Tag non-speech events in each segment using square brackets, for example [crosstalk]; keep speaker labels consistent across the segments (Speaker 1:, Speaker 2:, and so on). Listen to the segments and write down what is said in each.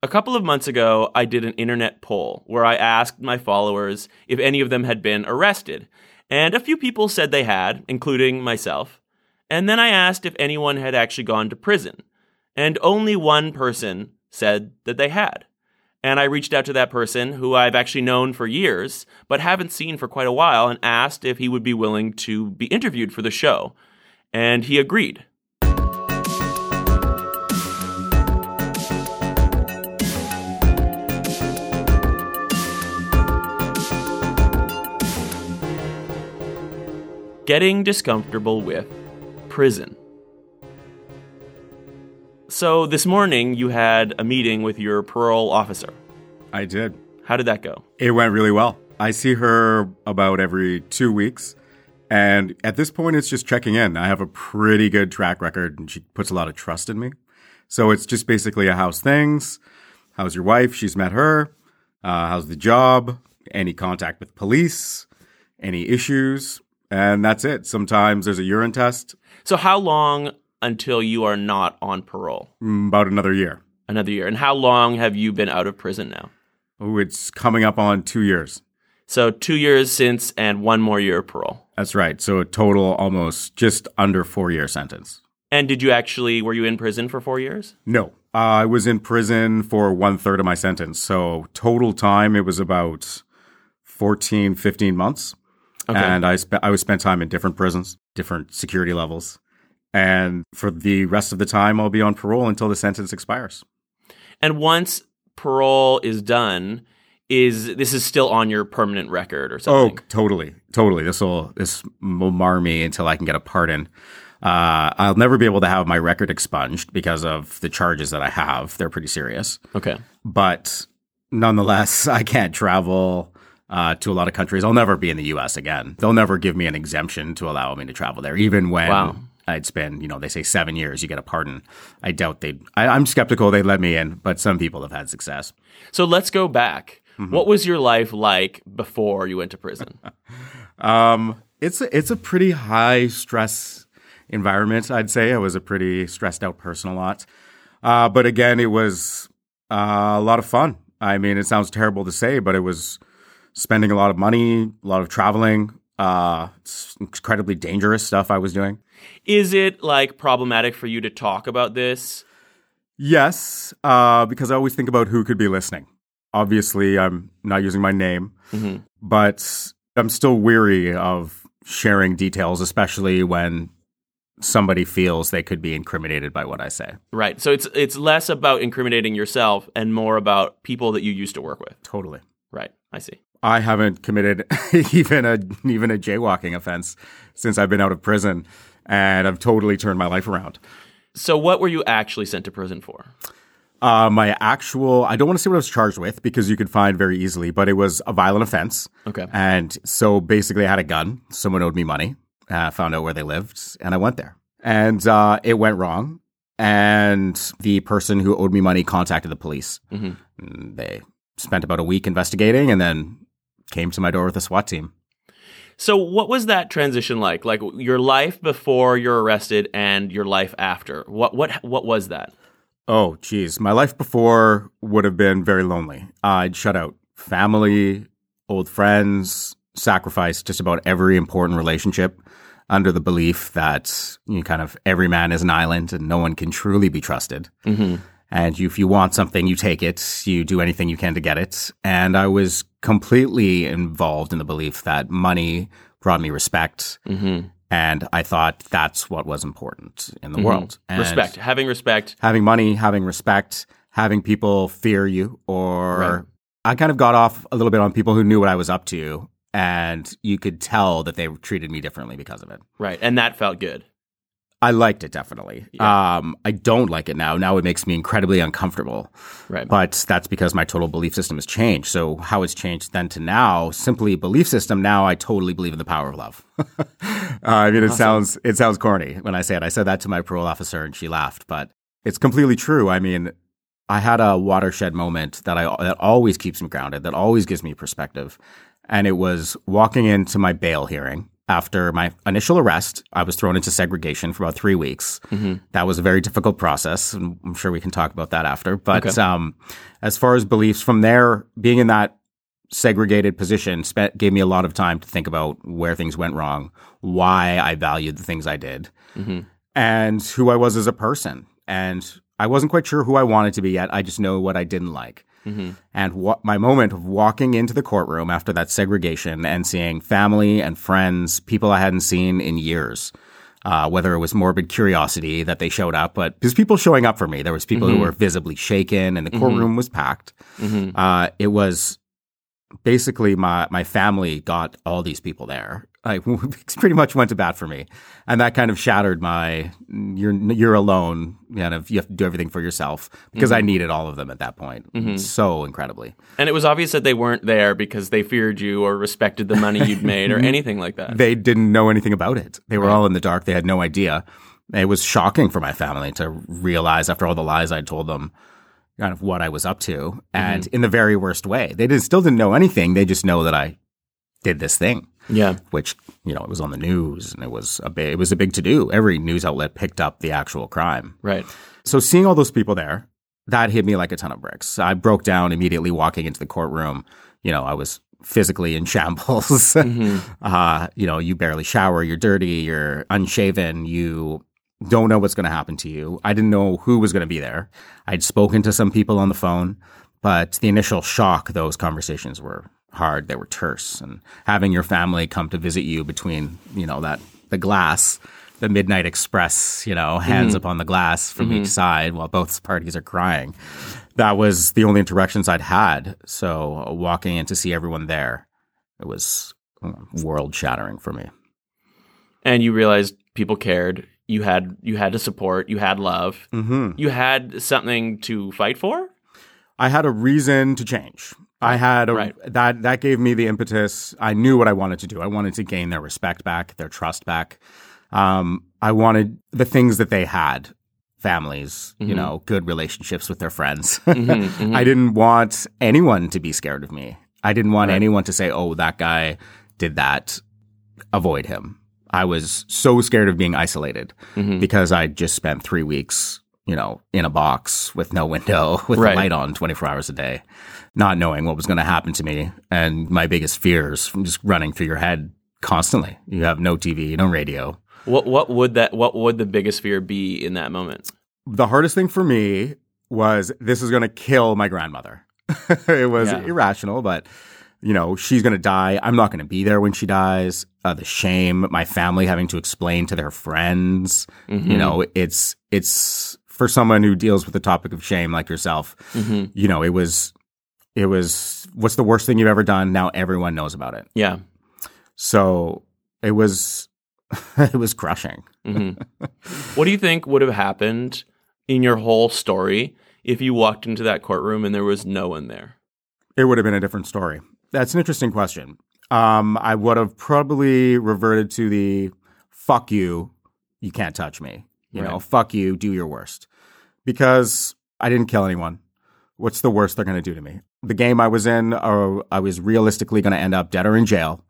Speaker 1: A couple of months ago, I did an internet poll where I asked my followers if any of them had been arrested, and a few people said they had, including myself. And then I asked if anyone had actually gone to prison, and only one person said that they had. And I reached out to that person who I've actually known for years, but haven't seen for quite a while, and asked if he would be willing to be interviewed for the show. And he agreed. Getting discomfortable with prison. So this morning you had a meeting with your parole officer.
Speaker 2: I did.
Speaker 1: How did that go?
Speaker 2: It went really well. I see her about every two weeks. And at this point, it's just checking in. I have a pretty good track record, and she puts a lot of trust in me. So it's just basically a how's things? How's your wife? She's met her. Uh, how's the job? Any contact with police? Any issues? And that's it. Sometimes there's a urine test.
Speaker 1: So how long until you are not on parole?
Speaker 2: Mm, About another year.
Speaker 1: Another year. And how long have you been out of prison now?
Speaker 2: Oh, it's coming up on two years.
Speaker 1: So two years since and one more year of parole.
Speaker 2: That's right. So a total almost just under four year sentence.
Speaker 1: And did you actually were you in prison for four years?
Speaker 2: No, uh, I was in prison for one third of my sentence. So total time, it was about 14, 15 months.
Speaker 1: Okay.
Speaker 2: And I spent I was spent time in different prisons, different security levels. And for the rest of the time, I'll be on parole until the sentence expires.
Speaker 1: And once parole is done, is this is still on your permanent record or something?
Speaker 2: Oh, totally, totally. This will this will mar me until I can get a pardon. Uh, I'll never be able to have my record expunged because of the charges that I have. They're pretty serious.
Speaker 1: Okay.
Speaker 2: but nonetheless, [laughs] I can't travel uh, to a lot of countries. I'll never be in the U.S. again. They'll never give me an exemption to allow me to travel there, even when
Speaker 1: Wow.
Speaker 2: I'd spend, you know, they say seven years, you get a pardon. I doubt they'd. I, I'm skeptical they'd let me in, but some people have had success.
Speaker 1: So let's go back.
Speaker 2: Mm-hmm.
Speaker 1: What was your life like before you went to prison? [laughs]
Speaker 2: Um, it's a, it's a pretty high stress environment. I'd say I was a pretty stressed out person a lot, uh, but again, it was uh, a lot of fun. I mean, it sounds terrible to say, but it was spending a lot of money, a lot of traveling. Uh, it's incredibly dangerous stuff I was doing.
Speaker 1: is it like problematic for you to talk about this?
Speaker 2: Yes, uh, because I always think about who could be listening. Obviously, I'm not using my name,
Speaker 1: Mhm.
Speaker 2: but I'm still weary of sharing details, especially when somebody feels they could be incriminated by what I say.
Speaker 1: Right. So it's it's less about incriminating yourself and more about people that you used to work with.
Speaker 2: Totally.
Speaker 1: Right. I see.
Speaker 2: I haven't committed [laughs] even a even a jaywalking offense since I've been out of prison, and I've totally turned my life around.
Speaker 1: So what were you actually sent to prison for?
Speaker 2: Uh, my actual, I don't want to say what I was charged with because you could find very easily, but it was a violent offense.
Speaker 1: Okay.
Speaker 2: And so basically, I had a gun. Someone owed me money. Uh, found out where they lived, and I went there. And uh, it went wrong. And the person who owed me money contacted the police.
Speaker 1: Mhm.
Speaker 2: They spent about a week investigating, and then came to my door with a SWAT team.
Speaker 1: So what was that transition like? Like your life before you're arrested and your life after. What what what was that?
Speaker 2: Oh, geez. My life before would have been very lonely. I'd shut out family, old friends, sacrificed just about every important relationship under the belief that you know, kind of every man is an island and no one can truly be trusted.
Speaker 1: Mm-hmm.
Speaker 2: And you, if you want something, you take it. You do anything you can to get it. And I was completely involved in the belief that money brought me respect.
Speaker 1: Mm-hmm.
Speaker 2: And I thought that's what was important in the world. And
Speaker 1: Respect. Having respect.
Speaker 2: having money, having respect, having people fear you, or
Speaker 1: Right.
Speaker 2: I kind of got off a little bit on people who knew what I was up to, and you could tell that they treated me differently because of it.
Speaker 1: Right. And that felt good.
Speaker 2: I liked it definitely. Um, I don't like it now. Now it makes me incredibly uncomfortable.
Speaker 1: Right.
Speaker 2: But that's because my total belief system has changed. So how it's changed then to now, simply belief system. Now I totally believe in the power of love. [laughs] uh, I mean, it sounds it sounds corny when I say it. I said that to my parole officer and she laughed, but it's completely true. I mean, I had a watershed moment that I that always keeps me grounded, that always gives me perspective, and it was walking into my bail hearing after my initial arrest, I was thrown into segregation for about three weeks. That was a very difficult process, and I'm sure we can talk about that after. But
Speaker 1: Okay.
Speaker 2: um, as far as beliefs from there, being in that segregated position spent, gave me a lot of time to think about where things went wrong, why I valued the things I did, and who I was as a person. And I wasn't quite sure who I wanted to be yet. I just know what I didn't like. And what my moment of walking into the courtroom after that segregation and seeing family and friends, people I hadn't seen in years, uh, whether it was morbid curiosity that they showed up, but there's people showing up for me. There was people who were visibly shaken, and the courtroom was packed. Uh, it was basically my my family got all these people there. I [laughs] pretty much went to bat for me, and that kind of shattered my you're you're alone. Kind of you have to do everything for yourself because I mm-hmm. needed all of them at that point mm-hmm. so incredibly.
Speaker 1: And it was obvious that they weren't there because they feared you or respected the money you'd made or [laughs] anything like that.
Speaker 2: They didn't know anything about it. They were all in the dark. They had no idea. It was shocking for my family to realize after all the lies I'd told them kind of what I was up to and mm-hmm. in the very worst way. They did, still didn't know anything. They just know that I did this thing.
Speaker 1: Yeah.
Speaker 2: which you know it was on the news and it was a big, it was a big to do. Every news outlet picked up the actual crime.
Speaker 1: Right.
Speaker 2: So seeing all those people there, that hit me like a ton of bricks. I broke down immediately walking into the courtroom. You know, I was physically in [laughs] shambles. [laughs] uh, you know, you barely shower, you're dirty, you're unshaven, you don't know what's going to happen to you. I didn't know who was going to be there. I'd spoken to some people on the phone, but the initial shock, those conversations were hard. They were terse. And having your family come to visit you between, you know, that, the glass, the Midnight Express, you know, hands upon the glass from each side while both parties are crying. That was the only interactions I'd had. So walking in to see everyone there, it was world shattering for me.
Speaker 1: And you realized people cared. You had you had to support. You had love.
Speaker 2: Mm-hmm.
Speaker 1: You had something to fight for.
Speaker 2: I had a reason to change. I had a,
Speaker 1: Right.
Speaker 2: that that gave me the impetus. I knew what I wanted to do. I wanted to gain their respect back, their trust back. Um, I wanted the things that they had, families, you mm-hmm. know, good relationships with their friends. Mm-hmm, [laughs] mm-hmm. I didn't want anyone to be scared of me. I didn't want anyone to say, "Oh, that guy did that." Avoid him. I was so scared of being isolated because I just spent three weeks, you know, in a box with no window, [laughs] with
Speaker 1: Right.
Speaker 2: the light on 24 hours a day, not knowing what was going to happen to me. And my biggest fears just running through your head constantly. You have no TV, no radio.
Speaker 1: What what would that what would the biggest fear be in that moment?
Speaker 2: The hardest thing for me was this is going to kill my grandmother. [laughs] it was
Speaker 1: Yeah.
Speaker 2: irrational, but you know, she's going to die. I'm not going to be there when she dies. Uh, the shame, my family having to explain to their friends. You know, it's, it's for someone who deals with the topic of shame like yourself, you know, it was, it was, what's the worst thing you've ever done? Now everyone knows about it.
Speaker 1: Yeah.
Speaker 2: So it was, [laughs] it was crushing. [laughs]
Speaker 1: What do you think would have happened in your whole story if you walked into that courtroom and there was no one there?
Speaker 2: It would have been a different story. That's an interesting question. Um, I would have probably reverted to the fuck you, you can't touch me. You know, fuck you, do your worst. Because I didn't kill anyone. What's the worst they're going to do to me? The game I was in, or I was realistically going to end up dead or in jail.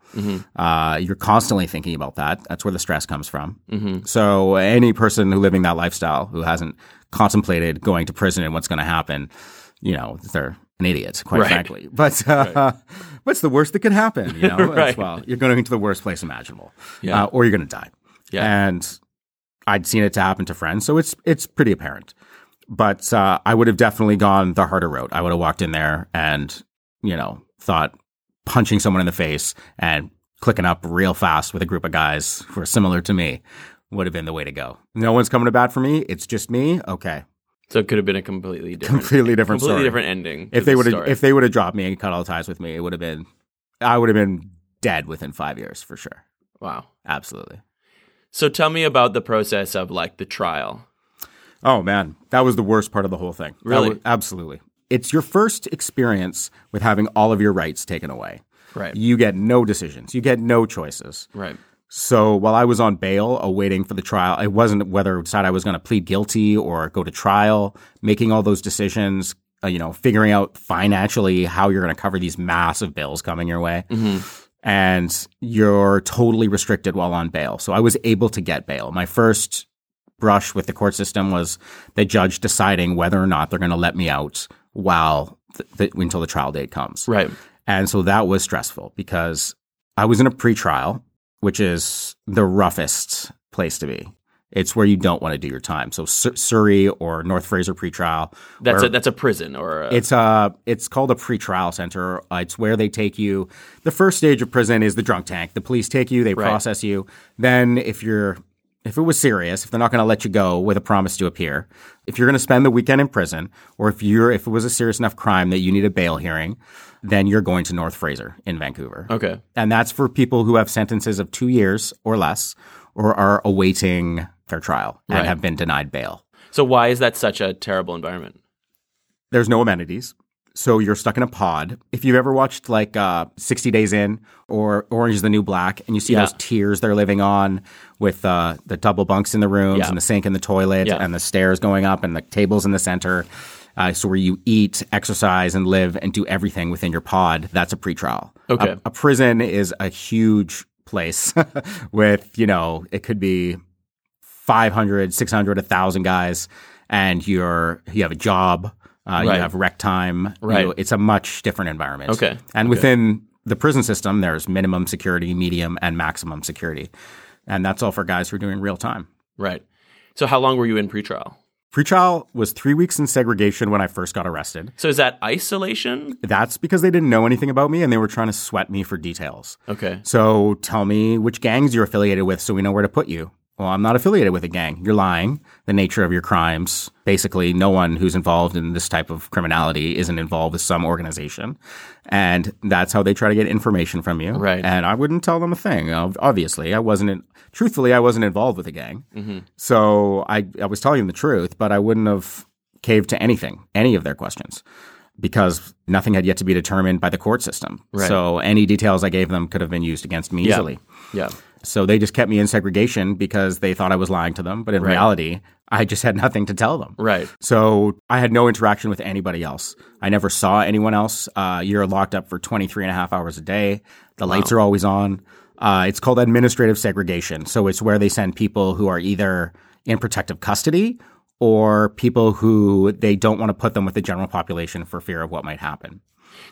Speaker 2: Uh, you're constantly thinking about that. That's where the stress comes from. So any person who living that lifestyle who hasn't contemplated going to prison and what's going to happen, you know, they're an idiot, quite
Speaker 1: Right.
Speaker 2: frankly. But [laughs] uh, what's the worst that could happen? You [laughs] know, As
Speaker 1: Right.
Speaker 2: well, you're going into the worst place imaginable,
Speaker 1: Yeah.
Speaker 2: uh, or you're going to die.
Speaker 1: Yeah.
Speaker 2: And I'd seen it to happen to friends, so it's it's pretty apparent. But uh, I would have definitely gone the harder route. I would have walked in there and you know thought punching someone in the face and clicking up real fast with a group of guys who are similar to me would have been the way to go. No one's coming to bat for me. It's just me. Okay,
Speaker 1: So it could have been a completely different,
Speaker 2: completely different
Speaker 1: completely
Speaker 2: story.
Speaker 1: different ending.
Speaker 2: if they
Speaker 1: the
Speaker 2: would have if they would have dropped me and cut all ties with me, it would have been I would have been dead within five years for sure.
Speaker 1: wow.
Speaker 2: Absolutely.
Speaker 1: So tell me about the process of like the trial.
Speaker 2: Oh man, that was the worst part of the whole thing.
Speaker 1: Really?
Speaker 2: was- absolutely. It's your first experience with having all of your rights taken away.
Speaker 1: Right.
Speaker 2: You get no decisions. You get no choices.
Speaker 1: Right.
Speaker 2: So while I was on bail awaiting for the trial, it wasn't whether side I was going to plead guilty or go to trial, making all those decisions, uh, you know, figuring out financially how you're going to cover these massive bills coming your way. And you're totally restricted while on bail. So I was able to get bail. My first brush with the court system was the judge deciding whether or not they're going to let me out while th- th- until the trial date comes.
Speaker 1: Right.
Speaker 2: And so that was stressful because I was in a pretrial, which is the roughest place to be. It's where you don't want to do your time. So Sur- Surrey or North Fraser pretrial.
Speaker 1: That's a that's a prison or a,
Speaker 2: it's a it's called a pretrial center. Uh, it's where they take you. The first stage of prison is the drunk tank. The police take you, they
Speaker 1: Right.
Speaker 2: process you. Then if you're if it was serious, if they're not going to let you go with a promise to appear, if you're going to spend the weekend in prison, or if you're if it was a serious enough crime that you need a bail hearing, then you're going to North Fraser in Vancouver.
Speaker 1: okay.
Speaker 2: And that's for people who have sentences of two years or less, or are awaiting their trial and
Speaker 1: Right.
Speaker 2: have been denied bail.
Speaker 1: So why is that such a terrible environment?
Speaker 2: there's no amenities. So you're stuck in a pod. If you've ever watched like uh, 60 Days In or Orange is the New Black, and you see
Speaker 1: Yeah.
Speaker 2: those tiers they're living on with uh, the double bunks in the rooms
Speaker 1: Yeah.
Speaker 2: and the sink in the toilet
Speaker 1: Yeah.
Speaker 2: and the stairs going up and the tables in the center. Uh, so where you eat, exercise, and live and do everything within your pod, that's a pretrial.
Speaker 1: Okay.
Speaker 2: A, a prison is a huge place [laughs] with, you know, it could be 500, 600, 1,000 guys, and you're you have a job, uh, you have rec time. you
Speaker 1: Right.
Speaker 2: know, it's a much different environment.
Speaker 1: Okay.
Speaker 2: And
Speaker 1: Okay.
Speaker 2: within the prison system, there's minimum security, medium, and maximum security. And that's all for guys who are doing real time.
Speaker 1: Right. So how long were you in pretrial?
Speaker 2: Pretrial was three weeks in segregation when I first got arrested.
Speaker 1: So is that isolation?
Speaker 2: That's because they didn't know anything about me and they were trying to sweat me for details.
Speaker 1: Okay.
Speaker 2: So tell me which gangs you're affiliated with so we know where to put you. Well, I'm not affiliated with a gang. You're lying. The nature of your crimes. Basically, no one who's involved in this type of criminality isn't involved with some organization. And that's how they try to get information from you.
Speaker 1: Right.
Speaker 2: And I wouldn't tell them a thing. Obviously, I wasn't, in, truthfully, I wasn't involved with a gang. Mm-hmm. So I, I was telling them the truth, but I wouldn't have caved to anything, any of their questions. Because nothing had yet to be determined by the court system.
Speaker 1: Right.
Speaker 2: So any details I gave them could have been used against me
Speaker 1: Yeah.
Speaker 2: easily.
Speaker 1: Yeah.
Speaker 2: So they just kept me in segregation because they thought I was lying to them. But in
Speaker 1: Right.
Speaker 2: reality, I just had nothing to tell them.
Speaker 1: Right.
Speaker 2: So I had no interaction with anybody else. I never saw anyone else. Uh, you're locked up for 23 and a half hours a day. The lights are always on. Uh, it's called administrative segregation. So it's where they send people who are either in protective custody or people who they don't want to put them with the general population for fear of what might happen.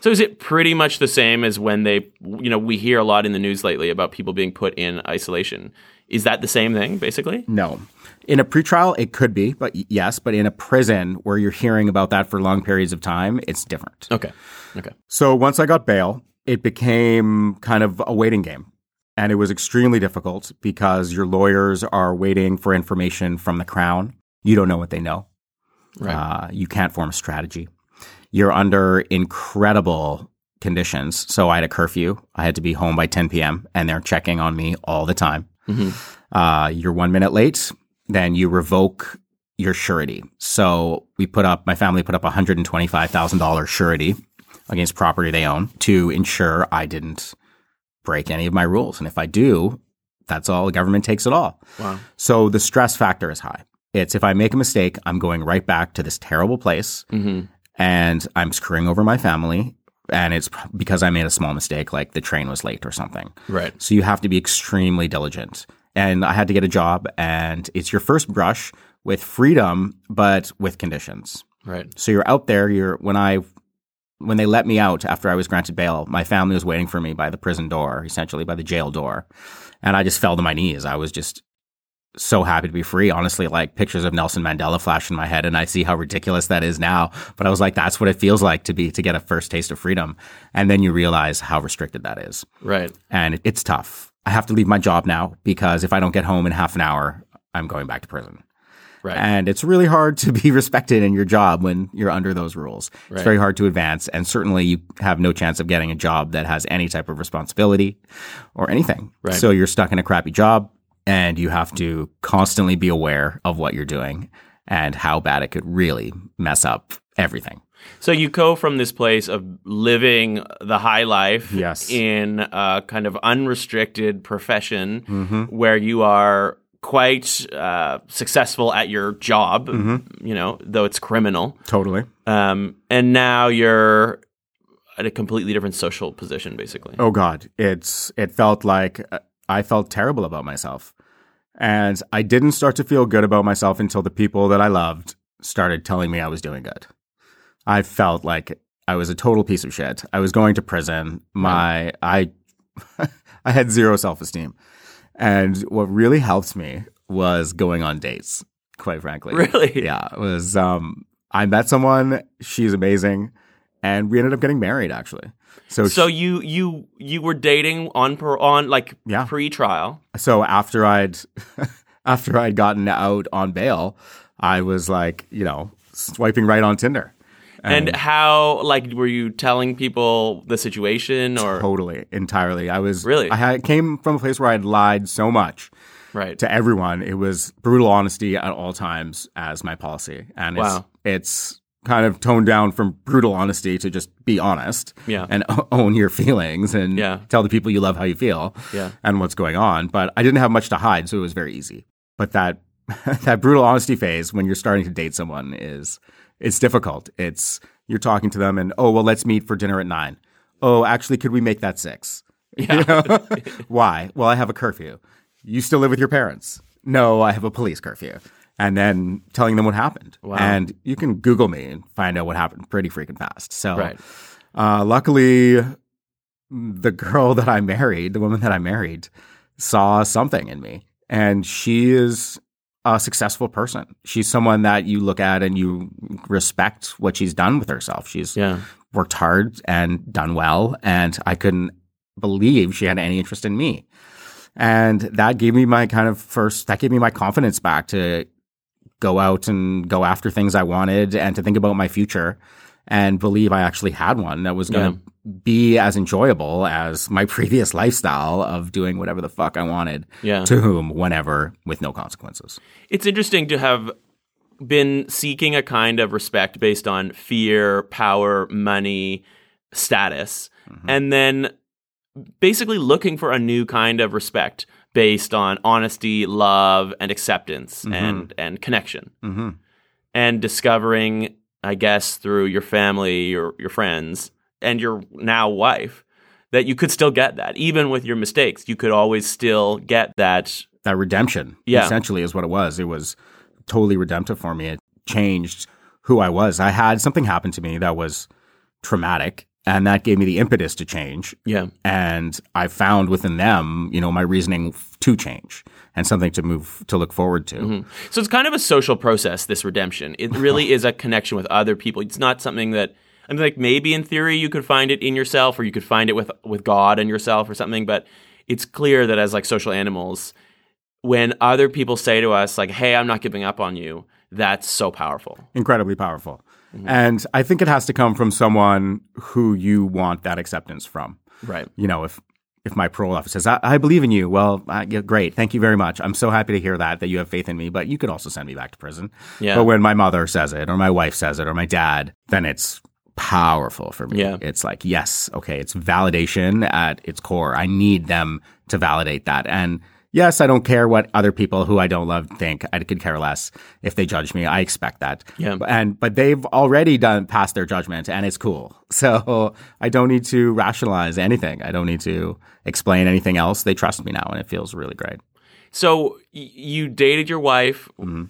Speaker 1: So is it pretty much the same as when they, you know, we hear a lot in the news lately about people being put in isolation. Is that the same thing, basically?
Speaker 2: No. In a pretrial, it could be, but yes. But in a prison where you're hearing about that for long periods of time, it's different.
Speaker 1: Okay. Okay.
Speaker 2: So once I got bail, it became kind of a waiting game. And it was extremely difficult because your lawyers are waiting for information from the Crown. You don't know what they know.
Speaker 1: Right.
Speaker 2: Uh, you can't form a strategy. You're under incredible conditions. So I had a curfew. I had to be home by 10 p.m. and they're checking on me all the time. Uh, you're one minute late, then you revoke your surety. So we put up, my family put up $125,000 surety against property they own to ensure I didn't break any of my rules. And if I do, that's all. The government takes it all.
Speaker 1: Wow.
Speaker 2: So the stress factor is high. It's if I make a mistake, I'm going right back to this terrible place
Speaker 1: hmm
Speaker 2: and I'm screwing over my family. And it's because I made a small mistake, like the train was late or something.
Speaker 1: Right.
Speaker 2: So you have to be extremely diligent. And I had to get a job, and it's your first brush with freedom, but with conditions.
Speaker 1: Right.
Speaker 2: So you're out there. You're when I when they let me out after I was granted bail, my family was waiting for me by the prison door, essentially by the jail door, and I just fell to my knees. I was just so happy to be free. Honestly, like pictures of Nelson Mandela flash in my head, and I see how ridiculous that is now. But I was like, that's what it feels like to be to get a first taste of freedom, and then you realize how restricted that is
Speaker 1: Right.
Speaker 2: and it's tough. I have to leave my job now because if I don't get home in half an hour, I'm going back to prison.
Speaker 1: Right.
Speaker 2: And it's really hard to be [laughs] respected in your job when you're under those rules.
Speaker 1: Right.
Speaker 2: It's very hard to advance, and certainly you have no chance of getting a job that has any type of responsibility or anything.
Speaker 1: Right.
Speaker 2: So you're stuck in a crappy job, and you have to constantly be aware of what you're doing and how bad it could really mess up everything.
Speaker 1: So you go from this place of living the high life
Speaker 2: Yes.
Speaker 1: in a kind of unrestricted profession
Speaker 2: Mm-hmm.
Speaker 1: where you are quite uh, successful at your job,
Speaker 2: Mm-hmm.
Speaker 1: you know, though it's criminal.
Speaker 2: Totally.
Speaker 1: Um, and now you're at a completely different social position, basically.
Speaker 2: Oh God, it's it felt like uh, I felt terrible about myself, and I didn't start to feel good about myself until the people that I loved started telling me I was doing good. I felt like I was a total piece of shit. I was going to prison. My I [laughs] I had zero self esteem, and what really helped me was going on dates. Quite frankly,
Speaker 1: Really?
Speaker 2: yeah. It was um, I met someone. She's amazing, and we ended up getting married. Actually, so
Speaker 1: So you you you were dating on per on like
Speaker 2: Yeah.
Speaker 1: pre-trial.
Speaker 2: so after I'd [laughs] after I'd gotten out on bail, I was like, you know, swiping right on Tinder.
Speaker 1: And how like were you telling people the situation or
Speaker 2: totally, entirely. I was
Speaker 1: Really?
Speaker 2: I had, came from a place where I'd lied so much
Speaker 1: right?
Speaker 2: to everyone. It was brutal honesty at all times as my policy, and it's
Speaker 1: Wow.
Speaker 2: it's kind of toned down from brutal honesty to just be honest
Speaker 1: Yeah.
Speaker 2: and [laughs] own your feelings and
Speaker 1: Yeah.
Speaker 2: tell the people you love how you feel
Speaker 1: Yeah.
Speaker 2: and what's going on. But I didn't have much to hide, so it was very easy. But that [laughs] that brutal honesty phase when you're starting to date someone is it's difficult. It's you're talking to them and oh well, let's meet for dinner at nine. Oh, actually, could we make that six? [laughs] You know? Why? Well, I have a curfew. You still live with your parents? No, I have a police curfew. And then telling them what happened.
Speaker 1: Wow.
Speaker 2: And you can Google me and find out what happened pretty freaking fast. So,
Speaker 1: Right.
Speaker 2: uh, luckily, the girl that I married, the woman that I married, saw something in me. And she is a successful person. She's someone that you look at and you respect what she's done with herself. She's
Speaker 1: Yeah.
Speaker 2: worked hard and done well. And I couldn't believe she had any interest in me. And that gave me my kind of first, that gave me my confidence back to go out and go after things I wanted and to think about my future and believe I actually had one that was going to be as enjoyable as my [laughs] previous lifestyle of doing whatever the fuck I wanted
Speaker 1: Yeah.
Speaker 2: to whom, whenever, with no consequences.
Speaker 1: It's interesting to have been seeking a kind of respect based on fear, power, money, status,
Speaker 2: Mm-hmm.
Speaker 1: and then basically looking for a new kind of respect based on honesty, love, and acceptance and and connection.
Speaker 2: Mm-hmm.
Speaker 1: And discovering, I guess, through your family, your your friends, and your now wife, that you could still get that. Even with your mistakes, you could always still get that
Speaker 2: that redemption
Speaker 1: Yeah.
Speaker 2: essentially is what it was. It was totally redemptive for me. It changed who I was. I had something happen to me that was traumatic and that gave me the impetus to change.
Speaker 1: yeah.
Speaker 2: And I found within them, you know, my reasoning to change and something to move to look forward to. Mm-hmm.
Speaker 1: So it's kind of a social process, this redemption. It really [laughs] is a connection with other people. It's not something that I mean, like maybe in theory you could find it in yourself, or you could find it with with God and yourself, or something. But it's clear that as like social animals, when other people say to us like, "Hey, I'm not giving up on you," that's so powerful.
Speaker 2: Incredibly powerful. And I think it has to come from someone who you want that acceptance from.
Speaker 1: Right.
Speaker 2: you know, if if my parole officer says, I, I believe in you, well, uh, yeah, great. Thank you very much. I'm so happy to hear that, that you have faith in me, but you could also send me back to prison.
Speaker 1: Yeah.
Speaker 2: But when my mother says it, or my wife says it, or my dad, then it's powerful for me.
Speaker 1: Yeah.
Speaker 2: It's like, yes, okay, it's validation at its core. I need them to validate that. And yes, I don't care what other people who I don't love think. I could care less if they judge me. I expect that.
Speaker 1: Yeah.
Speaker 2: And but they've already done passed their judgment and it's cool. [laughs] So I don't need to rationalize anything. I don't need to explain anything else. They trust me now and it feels really great.
Speaker 1: So you dated your wife mm-hmm.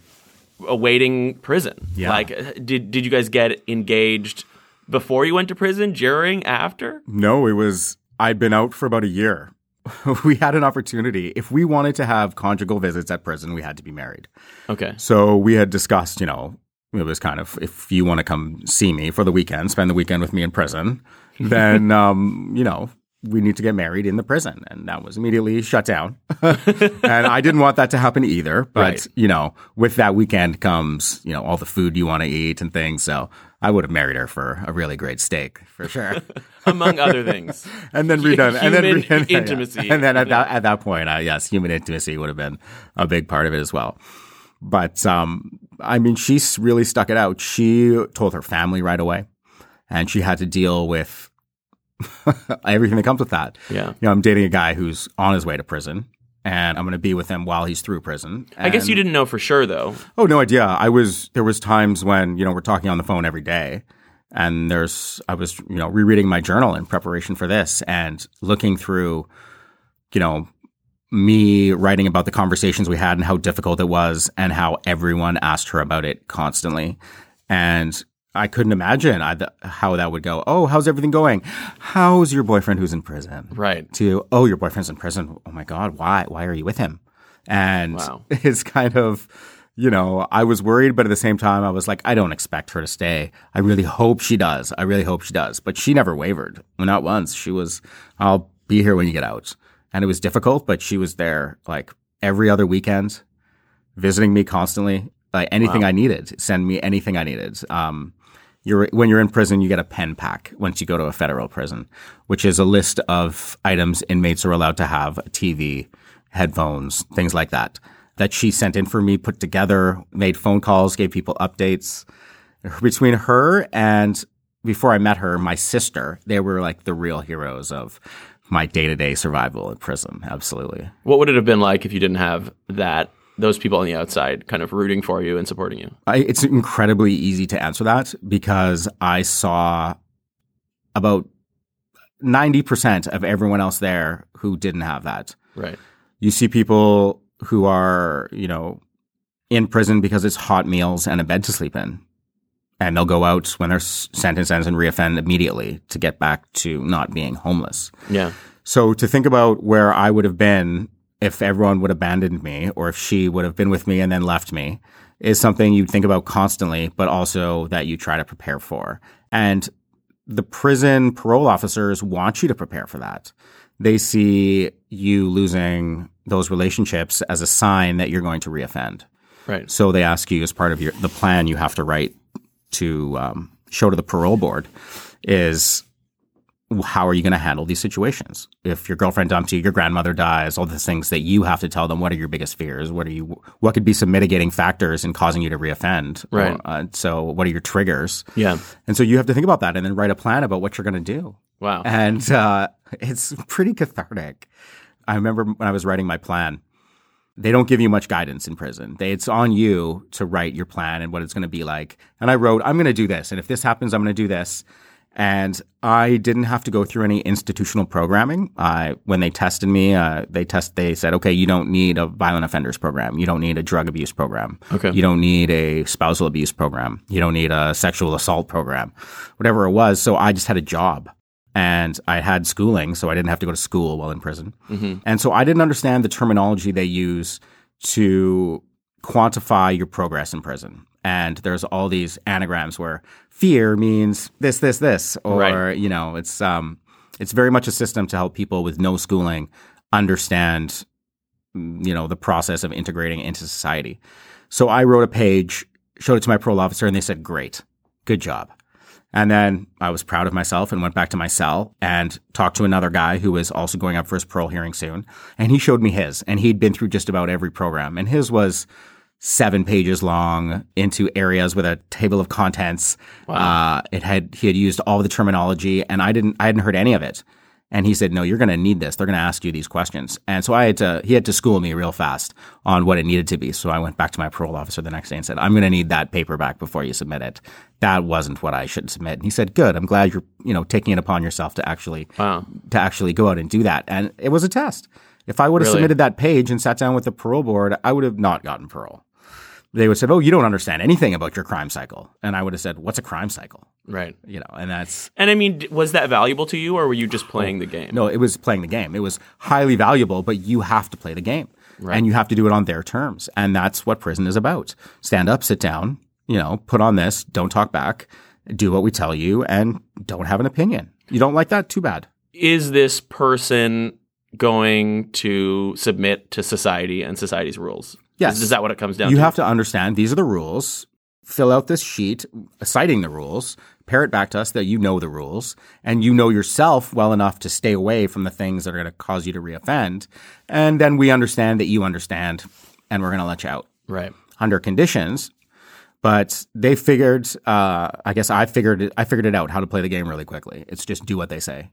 Speaker 1: awaiting prison.
Speaker 2: Yeah.
Speaker 1: Like, did did you guys get engaged before you went to prison? During? After?
Speaker 3: No, it was, I'd been out for about a year. [laughs]
Speaker 2: we had an opportunity. If we wanted to have conjugal visits at prison, we had to be married.
Speaker 1: Okay.
Speaker 2: So we had discussed, you know, it was kind of if you want to come see me for the weekend, spend the weekend with me in prison, [laughs] then um, you know, we need to get married in the prison. And that was immediately shut down. [laughs] and I didn't want that to happen either. But,
Speaker 1: Right.
Speaker 2: you know, with that weekend comes, you know, all the food you want to eat and things. So I would have married her for a really great steak for sure. [laughs]
Speaker 1: Among other things. [laughs]
Speaker 2: and then redone. and then
Speaker 1: Human
Speaker 2: re- [laughs] yeah.
Speaker 1: intimacy.
Speaker 2: And then at that at that point, uh, yes, human intimacy would have been a big part of it as well. But um, I mean, she really stuck it out. She told her family right away, and she had to deal with everything that comes with that.
Speaker 1: Yeah.
Speaker 2: You know, I'm dating a guy who's on his way to prison, and I'm going to be with him while he's through prison.
Speaker 1: I guess you didn't know for sure though.
Speaker 2: Oh, no idea. I was, there was times when, you know, we're talking on the phone every day And there's, I was, you know, rereading my journal in preparation for this and looking through, you know, me writing about the conversations we had and how difficult it was and how everyone asked her about it constantly. And I couldn't imagine I, how that would go. Oh, how's everything going? How's your boyfriend who's in prison?
Speaker 1: Right.
Speaker 2: To, oh, your boyfriend's in prison. Oh my God. Why? Why are you with him? And
Speaker 1: Wow. [laughs]
Speaker 2: it's kind of, you know, I was worried, but at the same time, I was like, I don't expect her to stay. I really hope she does. I really hope she does. But she never wavered. Not once. She was, I'll be here when you get out. And it was difficult, but she was there like every other weekend, visiting me constantly. Like anything I needed, send me anything I needed. Um, you're, when you're in prison, you get a pen pack once you go to a federal prison, which is a list of items inmates are allowed to have: a TV, headphones, things like that. That she sent in for me, put together, made phone calls, gave people updates. Between her and before I met her, my sister, they were like the real heroes of my day to day survival in prison. Absolutely.
Speaker 1: What would it have been like if you didn't have that? Those people on the outside kind of rooting for you and supporting you.
Speaker 2: I, it's incredibly easy to answer that because I saw about 90% of everyone else there who didn't have that.
Speaker 1: Right.
Speaker 2: You see people who are, you know, in prison because it's hot meals and a bed to sleep in. And they'll go out when their sentence ends and reoffend immediately to get back to not being homeless.
Speaker 1: Yeah.
Speaker 2: So to think about where I would have been if everyone would have abandoned me or if she would have been with me and then left me is something you think about constantly, but also that you try to prepare for. And the prison parole officers want you to prepare for that. They see you losing those relationships as a sign that you're going to reoffend.
Speaker 1: Right.
Speaker 2: So they ask you as part of your the plan you have to write to um, show to the parole board is how are you going to handle these situations? If your girlfriend dumps you, your grandmother dies, all the things that you have to tell them. What are your biggest fears? What are you? What could be some mitigating factors in causing you to reoffend?
Speaker 1: Right.
Speaker 2: Or, uh, so what are your triggers?
Speaker 1: Yeah.
Speaker 2: And so you have to think about that and then write a plan about what you're going to do.
Speaker 1: Wow.
Speaker 2: And uh, it's pretty cathartic. I remember when I was writing my plan, they don't give you much guidance in prison. They, it's on you to write your plan and what it's going to be like. And I wrote, I'm going to do this. And if this happens, I'm going to do this. And I didn't have to go through any institutional programming. I, when they tested me, uh, they test, they said, okay, you don't need a violent offenders program. You don't need a drug abuse program.
Speaker 1: Okay.
Speaker 2: You don't need a spousal abuse program. You don't need a sexual assault program, whatever it was. So I just had a job and I had schooling, so I didn't have to go to school while in prison. And so I didn't understand the terminology they use to quantify your progress in prison. And there's all these anagrams where fear means this, this, this, or
Speaker 1: Right.
Speaker 2: you know, it's um, it's very much a system to help people with no schooling understand, you know, the process of integrating into society. So I wrote a page, showed it to my parole officer, and they said, "Great, good job." And then I was proud of myself and went back to my cell and talked to another guy who was also going up for his parole hearing soon. And he showed me his, and he'd been through just about every program. And his was seven pages long into areas with a table of contents. Uh, it had he had used all the terminology, and I didn't I hadn't heard any of it. And he said, "No, you're going to need this. They're going to ask you these questions." And so I had to he had to school me real fast on what it needed to be. So I went back to my parole officer the next day and said, "I'm going to need that paper back before you submit it. That wasn't what I should submit." And he said, "Good. I'm glad you're you know taking it upon yourself to actually
Speaker 1: Wow.
Speaker 2: to actually go out and do that." And it was a test. If I would have
Speaker 1: Really?
Speaker 2: submitted that page and sat down with the parole board, I would have not gotten parole. They would have said, "Oh, you don't understand anything about your crime cycle," and I would have said, "What's a crime cycle?"
Speaker 1: Right.
Speaker 2: You know, and that's
Speaker 1: And I mean, was that valuable to you, or were you just oh, playing the game?
Speaker 2: no, it was playing the game. It was highly valuable, but you have to play the game. And you have to do it on their terms. And that's what prison is about. Stand up, sit down, you know, put on this, don't talk back, do what we tell you, and don't have an opinion. You don't like that? Too bad.
Speaker 1: Is this person going to submit to society and society's rules?
Speaker 2: Yes.
Speaker 1: Is, is that what it comes down
Speaker 2: You
Speaker 1: to?
Speaker 2: You have to understand these are the rules. Fill out this sheet citing the rules, pair it back to us that you know the rules, and you know yourself well enough to stay away from the things that are going to cause you to reoffend. And then we understand that you understand, and we're going to let you out.
Speaker 1: right.
Speaker 2: under conditions. But they figured, uh, I guess I figured it, I figured it out how to play the game really quickly. It's just do what they say.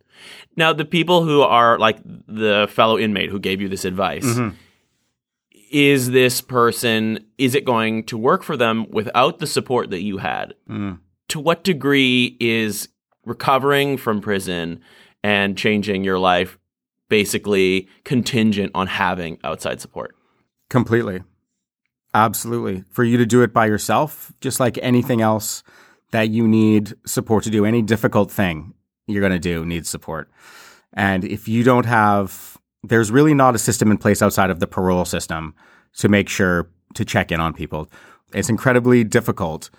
Speaker 1: Now, the people who are like the fellow inmate who gave you this advice,
Speaker 2: Mm-hmm.
Speaker 1: Is this person, is it going to work for them without the support that you had?
Speaker 2: Mm.
Speaker 1: to what degree is recovering from prison and changing your life basically contingent on having outside support?
Speaker 2: Completely. Absolutely. For you to do it by yourself, just like anything else that you need support to do, any difficult thing you're going to do needs support. And if you don't have, there's really not a system in place outside of the parole system to make sure to check in on people. It's incredibly difficult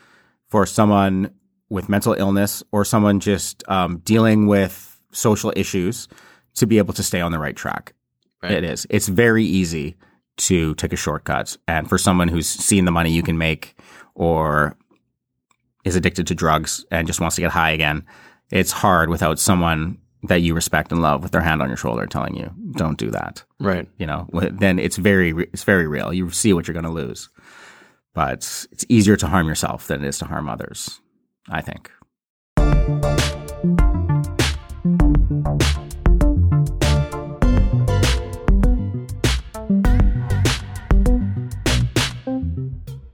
Speaker 2: for someone with mental illness or someone just um, dealing with social issues to be able to stay on the right track.
Speaker 1: Right.
Speaker 2: It is. It's very easy to take a shortcut. And for someone who's seen the money you can make or is addicted to drugs and just wants to get high again, it's hard without someone that you respect and love with their hand on your shoulder telling you, don't do that.
Speaker 1: Right.
Speaker 2: You know, then it's very, it's very real. You see what you're going to lose. But it's easier to harm yourself than it is to harm others, I think.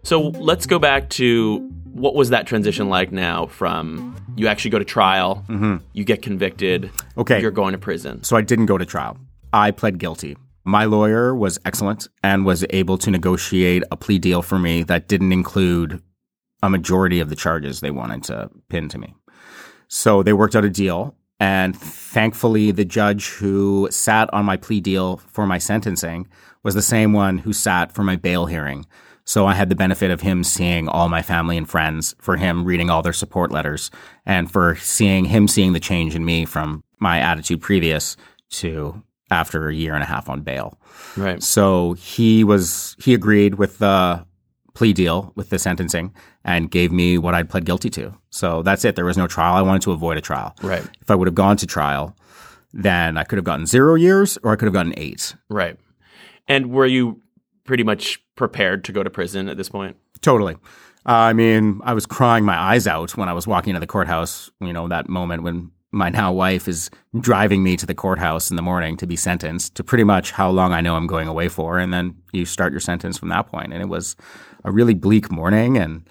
Speaker 1: So let's go back to what was that transition like now from you actually go to trial, mm-hmm. you get convicted,
Speaker 2: Okay.
Speaker 1: you're going to prison.
Speaker 2: So I didn't go to trial. I pled guilty. My lawyer was excellent and was able to negotiate a plea deal for me that didn't include a majority of the charges they wanted to pin to me. So they worked out a deal. And thankfully, the judge who sat on my plea deal for my sentencing was the same one who sat for my bail hearing. So I had the benefit of him seeing all my family and friends, for him reading all their support letters, and for seeing him seeing the change in me from my attitude previous to after a year and a half on bail.
Speaker 1: Right.
Speaker 2: So he was he agreed with the plea deal with the sentencing and gave me what I'd pled guilty to. So that's it. There was no trial. I wanted to avoid a trial.
Speaker 1: Right.
Speaker 2: If I would have gone to trial, then I could have gotten zero years or I could have gotten eight.
Speaker 1: Right. And were you pretty much prepared to go to prison at this point?
Speaker 2: Totally. Uh, I mean, I was crying my eyes out when I was walking into the courthouse. You know, that moment when my now wife is driving me to the courthouse in the morning to be sentenced to pretty much how long I know I'm going away for. And then you start your sentence from that point. And it was a really bleak morning. And,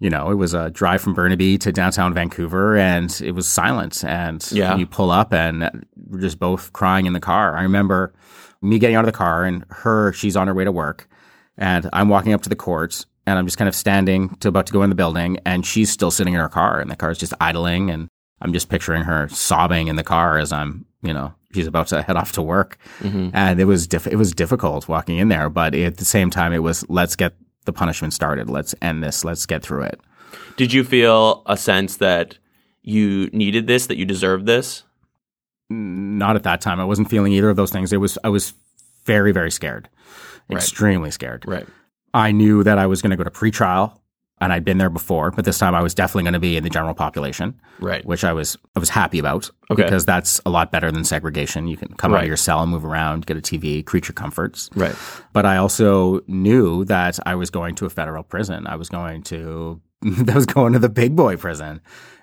Speaker 2: you know, it was a drive from Burnaby to downtown Vancouver and it was silent. And
Speaker 1: Yeah.
Speaker 2: you pull up and we're just both crying in the car. I remember me getting out of the car and her, she's on her way to work. And I'm walking up to the courts and I'm just kind of standing to about to go in the building and she's still sitting in her car and the car's just idling and I'm just picturing her sobbing in the car as I'm, you know, she's about to head off to work. Mm-hmm. And it was diff- it was difficult walking in there, but at the same time it was let's get the punishment started. Let's end this. Let's get through it.
Speaker 1: Did you feel a sense that you needed this, that you deserved this?
Speaker 2: Not at that time. I wasn't feeling either of those things. It was I was very very scared. Extremely scared.
Speaker 1: Right.
Speaker 2: I knew that I was going to go to pretrial and I'd been there before, but this time I was definitely going to be in the general population.
Speaker 1: Right.
Speaker 2: which I was I was happy about
Speaker 1: Okay.
Speaker 2: because that's a lot better than segregation. You can come out of your cell, move around, get a TV, creature comforts.
Speaker 1: Right.
Speaker 2: But I also knew that I was going to a federal prison. I was going to [laughs] I was going to the big boy prison,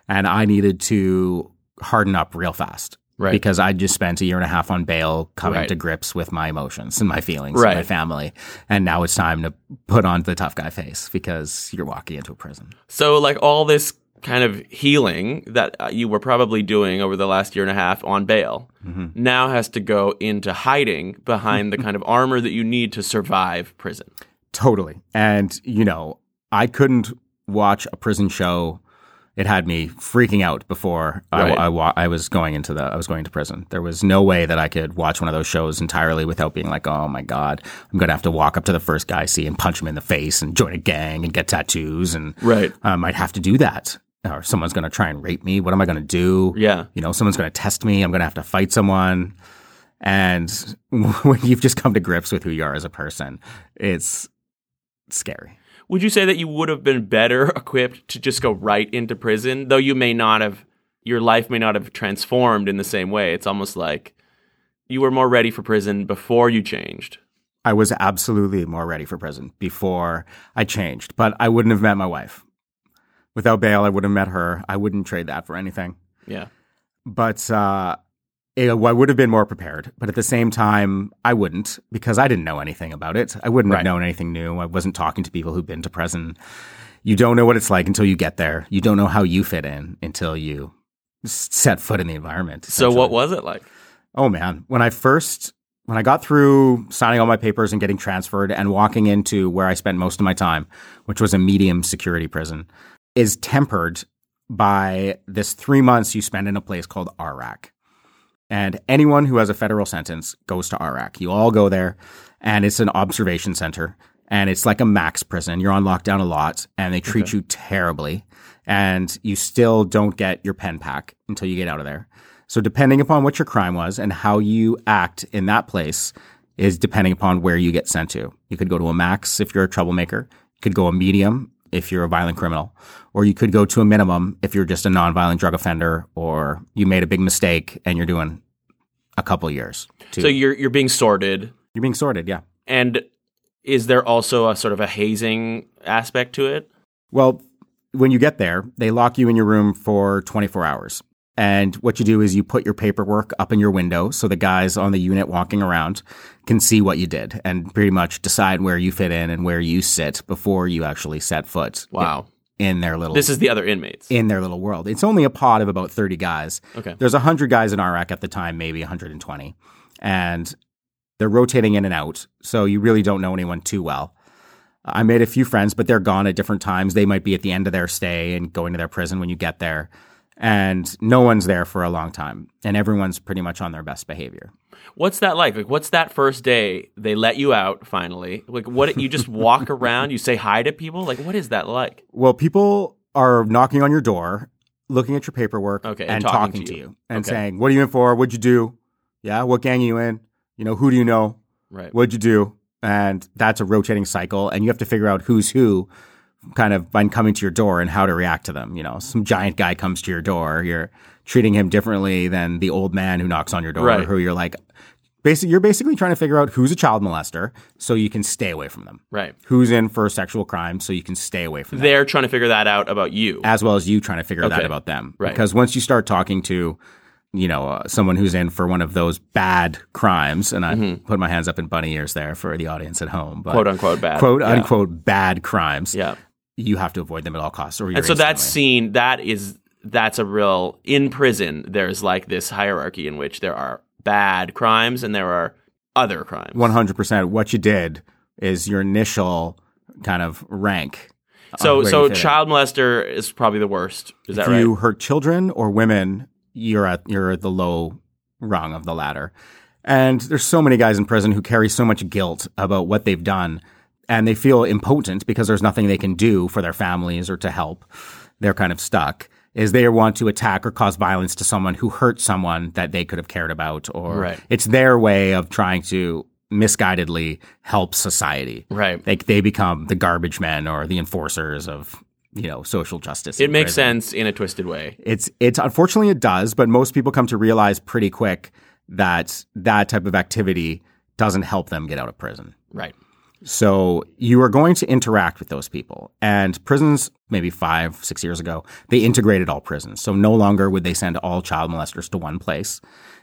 Speaker 2: and I needed to harden up real fast.
Speaker 1: Right.
Speaker 2: Because I just spent a year and a half on bail coming
Speaker 1: Right.
Speaker 2: to grips with my emotions and my feelings
Speaker 1: Right.
Speaker 2: and my family. And now it's time to put on the tough guy face because you're walking into a prison.
Speaker 1: So, like all this kind of healing that uh, you were probably doing over the last year and a half on bail now has to go into hiding behind the kind of armor that you need to survive prison.
Speaker 2: Totally. And, you know, I couldn't watch a prison show. It had me freaking out before
Speaker 1: Right.
Speaker 2: I, I, wa- I was going into the I was going to prison. There was no way that I could watch one of those shows entirely without being like, oh my god, I'm gonna have to walk up to the first guy I see and punch him in the face and join a gang and get tattoos and
Speaker 1: Right.
Speaker 2: Um, I might have to do that. Or someone's gonna try and rape me. What am I gonna do?
Speaker 1: Yeah.
Speaker 2: You know, someone's gonna test me. I'm gonna have to fight someone. And [laughs] when you've just come to grips with who you are as a person, it's scary.
Speaker 1: Would you say that you would have been better [laughs] equipped to just go right into prison, though you may not have, your life may not have transformed in the same way? It's almost like you were more ready for prison before you changed.
Speaker 2: I was absolutely more ready for prison before I changed, but I wouldn't have met my wife. Without bail, I would have met her. I wouldn't trade that for anything.
Speaker 1: Yeah.
Speaker 2: But uh, I would have been more prepared. But at the same time, I wouldn't because I didn't know anything about it. I wouldn't
Speaker 1: Right.
Speaker 2: have known anything new. I wasn't talking to people who'd been to prison. you don't know what it's like until you get there. You don't know how you fit in until you set foot in the environment.
Speaker 1: So what was it like?
Speaker 2: Oh man, when I first when I got through signing all my papers and getting transferred and walking into where I spent most of my time, which was a medium security prison, is tempered by this 3 months you spend in a place called RRAC. And anyone who has a federal sentence goes to RRAC. You all go there and it's an observation center and it's like a max prison. You're on lockdown a lot and they treat you terribly and you still don't get your pen pack until you get out of there. So depending upon what your crime was and how you act in that place is depending upon where you get sent to. You could go to a max if you're a troublemaker. You could go a medium if you're a violent criminal, or you could go to a minimum if you're just a nonviolent drug offender or you made a big mistake and you're doing a couple years. To,
Speaker 1: So you're you're being sorted,
Speaker 2: you're being sorted, yeah.
Speaker 1: and is there also a sort of a hazing aspect to it?
Speaker 2: Well, when you get there, they lock you in your room for 24 hours. And what you do is you put your paperwork up in your window so the guys on the unit walking around can see what you did and pretty much decide where you fit in and where you sit before you actually set foot
Speaker 1: Wow,
Speaker 2: in their little
Speaker 1: this is the other inmates.
Speaker 2: in their little world. It's only a pod of about 30 guys.
Speaker 1: Okay.
Speaker 2: There's 100 guys in RRAC at the time, maybe 120. And they're rotating in and out. So you really don't know anyone too well. I made a few friends, but they're gone at different times. They might be at the end of their stay and going to their prison when you get there. And no one's there for a long time. And everyone's pretty much on their best behavior.
Speaker 1: What's that like? Like, what's that first day? They let you out finally. Like, what? You just walk [laughs] around, you say hi to people. Like, what is that like?
Speaker 2: Well, people are knocking on your door, looking at your paperwork,
Speaker 1: Okay,
Speaker 2: and,
Speaker 1: and
Speaker 2: talking,
Speaker 1: talking
Speaker 2: to
Speaker 1: to
Speaker 2: you,
Speaker 1: you.
Speaker 2: and
Speaker 1: Okay.
Speaker 2: saying, "What are you in for? What'd you do? Yeah, what gang are you in? You know, who do you know?
Speaker 1: Right.
Speaker 2: What'd you do?" And that's a rotating cycle, and you have to figure out who's who, kind of by coming to your door and how to react to them. You know, some giant guy comes to your door, you're treating him differently than the old man who knocks on your door,
Speaker 1: Right.
Speaker 2: who you're like. Basically, you're basically trying to figure out who's a child molester so you can stay away from them.
Speaker 1: Right.
Speaker 2: Who's in for sexual crime so you can stay away from them
Speaker 1: They're trying to figure that out about you.
Speaker 2: as well as you trying to figure that
Speaker 1: Okay.
Speaker 2: about them.
Speaker 1: Right.
Speaker 2: Because once you start talking to, you know, uh, someone who's in for one of those bad crimes, and I put my hands up in bunny ears there for the audience at home, but
Speaker 1: Mm-hmm. Quote unquote bad.
Speaker 2: quote
Speaker 1: Yeah.
Speaker 2: unquote bad crimes,
Speaker 1: Yeah.
Speaker 2: You have to avoid them at all costs. Or
Speaker 1: And so that scene, that is, that's a real, in prison, there's like this hierarchy in which there are bad crimes and there are other crimes.
Speaker 2: 100% what you did is your initial kind of rank.
Speaker 1: So,
Speaker 2: uh,
Speaker 1: so
Speaker 2: fit in.
Speaker 1: child molester is probably the worst. Is that right?
Speaker 2: you hurt children or women, you're at you're at the low rung of the ladder. And there's so many guys in prison who carry so much guilt about what they've done and they feel impotent because there's nothing they can do for their families or to help. They're kind of stuck. Is they want to attack or cause violence to someone who hurt someone that they could have cared about or
Speaker 1: Right.
Speaker 2: it's their way of trying to misguidedly help society.
Speaker 1: right.
Speaker 2: They they become the garbage men or the enforcers of, you know, social justice.
Speaker 1: It makes
Speaker 2: prison.
Speaker 1: sense in a twisted way.
Speaker 2: It's it's unfortunately it does, but most people come to realize pretty quick that that type of activity doesn't help them get out of prison.
Speaker 1: Right.
Speaker 2: So you are going to interact with those people. And prisons, maybe five, six years ago, they integrated all prisons. So no longer would they send all child molesters to one place.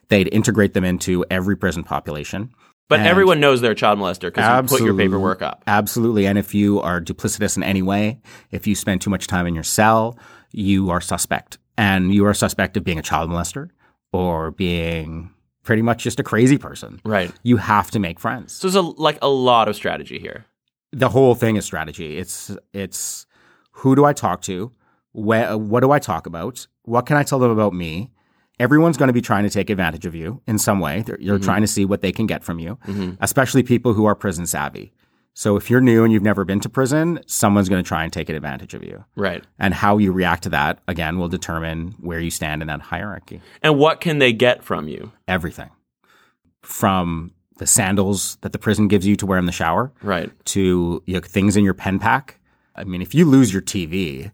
Speaker 2: They'd integrate them into every prison population.
Speaker 1: But
Speaker 2: And-
Speaker 1: everyone knows they're a child molester because you put your paperwork up.
Speaker 2: Absolutely. And if you are duplicitous in any way, if you spend too much time in your cell, you are suspect. And you are suspect of being a child molester or being pretty much just a crazy person.
Speaker 1: Right.
Speaker 2: You have to make friends.
Speaker 1: So there's a, like a lot of strategy here.
Speaker 2: the whole thing is strategy. It's it's who do I talk to? Where, what do I talk about? What can I tell them about me? Everyone's going to be trying to take advantage of you in some way. They're, you're mm-hmm. trying to see what they can get from you, mm-hmm. especially people who are prison savvy. So if you're new and you've never been to prison, someone's going to try and take advantage of you.
Speaker 1: Right.
Speaker 2: And how you react to that, again, will determine where you stand in that hierarchy.
Speaker 1: And what can they get from you?
Speaker 2: Everything from the sandals that the prison gives you to wear in the shower
Speaker 1: Right.
Speaker 2: to you know, things in your pen pack. I mean, if you lose your TV,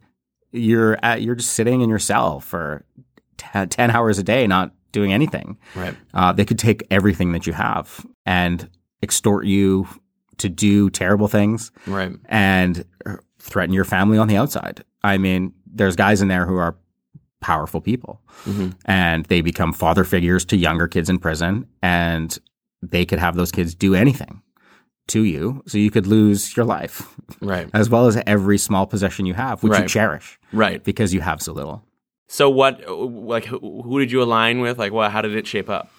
Speaker 2: you're at, you're just sitting in your cell for t- ten hours a day, not doing anything.
Speaker 1: Right.
Speaker 2: Uh, they could take everything that you have and extort you to do terrible things
Speaker 1: Right.
Speaker 2: and threaten your family on the outside. I mean, there's guys in there who are powerful people
Speaker 1: Mhm.
Speaker 2: and they become father figures to younger kids in prison and they could have those kids do anything to you. So you could lose your life
Speaker 1: Right.
Speaker 2: as well as every small possession you have, which you cherish
Speaker 1: Right.
Speaker 2: because you have so little.
Speaker 1: So what? Like, who, who did you align with? Like, what? How did it shape up?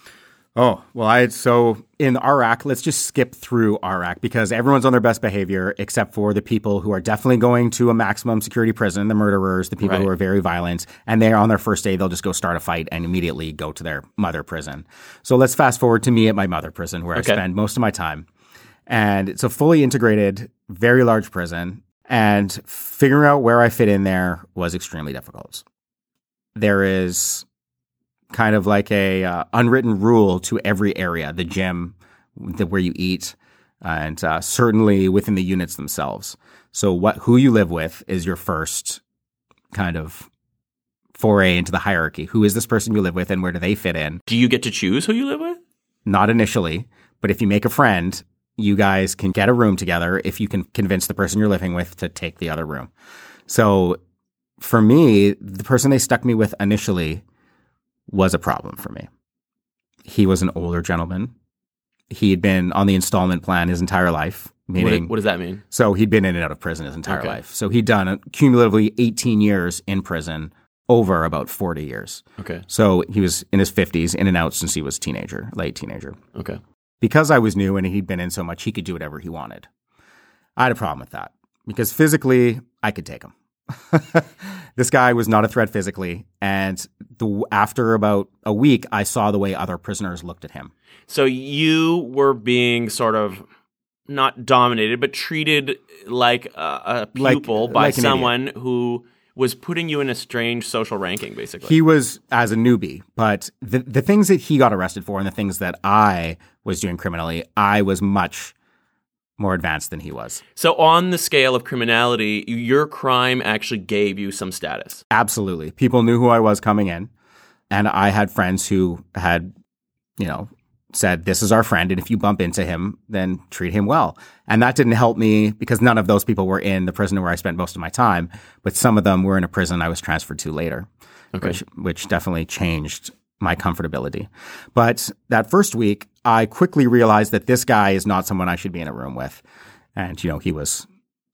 Speaker 2: Oh, well, I so in RRAC, let's just skip through RRAC because everyone's on their best behavior except for the people who are definitely going to a maximum security prison, the murderers, the people who are very violent, and they're on their first day, they'll just go start a fight and immediately go to their mother prison. So let's fast forward to me at my mother prison where
Speaker 1: Okay.
Speaker 2: I spend most of my time. And it's a fully integrated, very large prison. And figuring out where I fit in there was extremely difficult. There is kind of like a uh, unwritten rule to every area, the gym, the, where you eat, and uh, certainly within the units themselves. So what who you live with is your first kind of foray into the hierarchy. Who is this person you live with, and where do they fit in?
Speaker 1: Do you get to choose who you live with?
Speaker 2: Not initially, but if you make a friend, you guys can get a room together if you can convince the person you're living with to take the other room. So for me, the person they stuck me with initially was a problem for me. He was an older gentleman. He had been on the installment plan his entire life,
Speaker 1: What,
Speaker 2: meaning
Speaker 1: what does that mean?
Speaker 2: so he'd been in and out of prison his entire
Speaker 1: Okay.
Speaker 2: life. So he'd done cumulatively 18 years in prison over about 40 years.
Speaker 1: Okay.
Speaker 2: So he was in his 50s, in and out since he was a teenager, late teenager.
Speaker 1: Okay.
Speaker 2: Because I was new and he'd been in so much, he could do whatever he wanted. I had a problem with that because physically, I could take him. [laughs] this guy was not a threat physically. And the, after about a week, I saw the way other prisoners looked at him.
Speaker 1: So you were being sort of not dominated, but treated like a, a
Speaker 2: Like-
Speaker 1: pupil uh, by
Speaker 2: like
Speaker 1: someone who was putting you in a strange social ranking, basically.
Speaker 2: He was as a newbie, but the the things that he got arrested for and the things that I was doing criminally, I was much more advanced than he was.
Speaker 1: so on the scale of criminality, your crime actually gave you some status.
Speaker 2: Absolutely. People knew who I was coming in, and I had friends who had, you know, said, This is our friend, and if you bump into him, then treat him well. And that didn't help me because none of those people were in the prison where I spent most of my time, but some of them were in a prison I was transferred to later,
Speaker 1: Okay.
Speaker 2: which, which definitely changed my comfortability. But that first week, I quickly realized that this guy is not someone I should be in a room with. And, you know, he was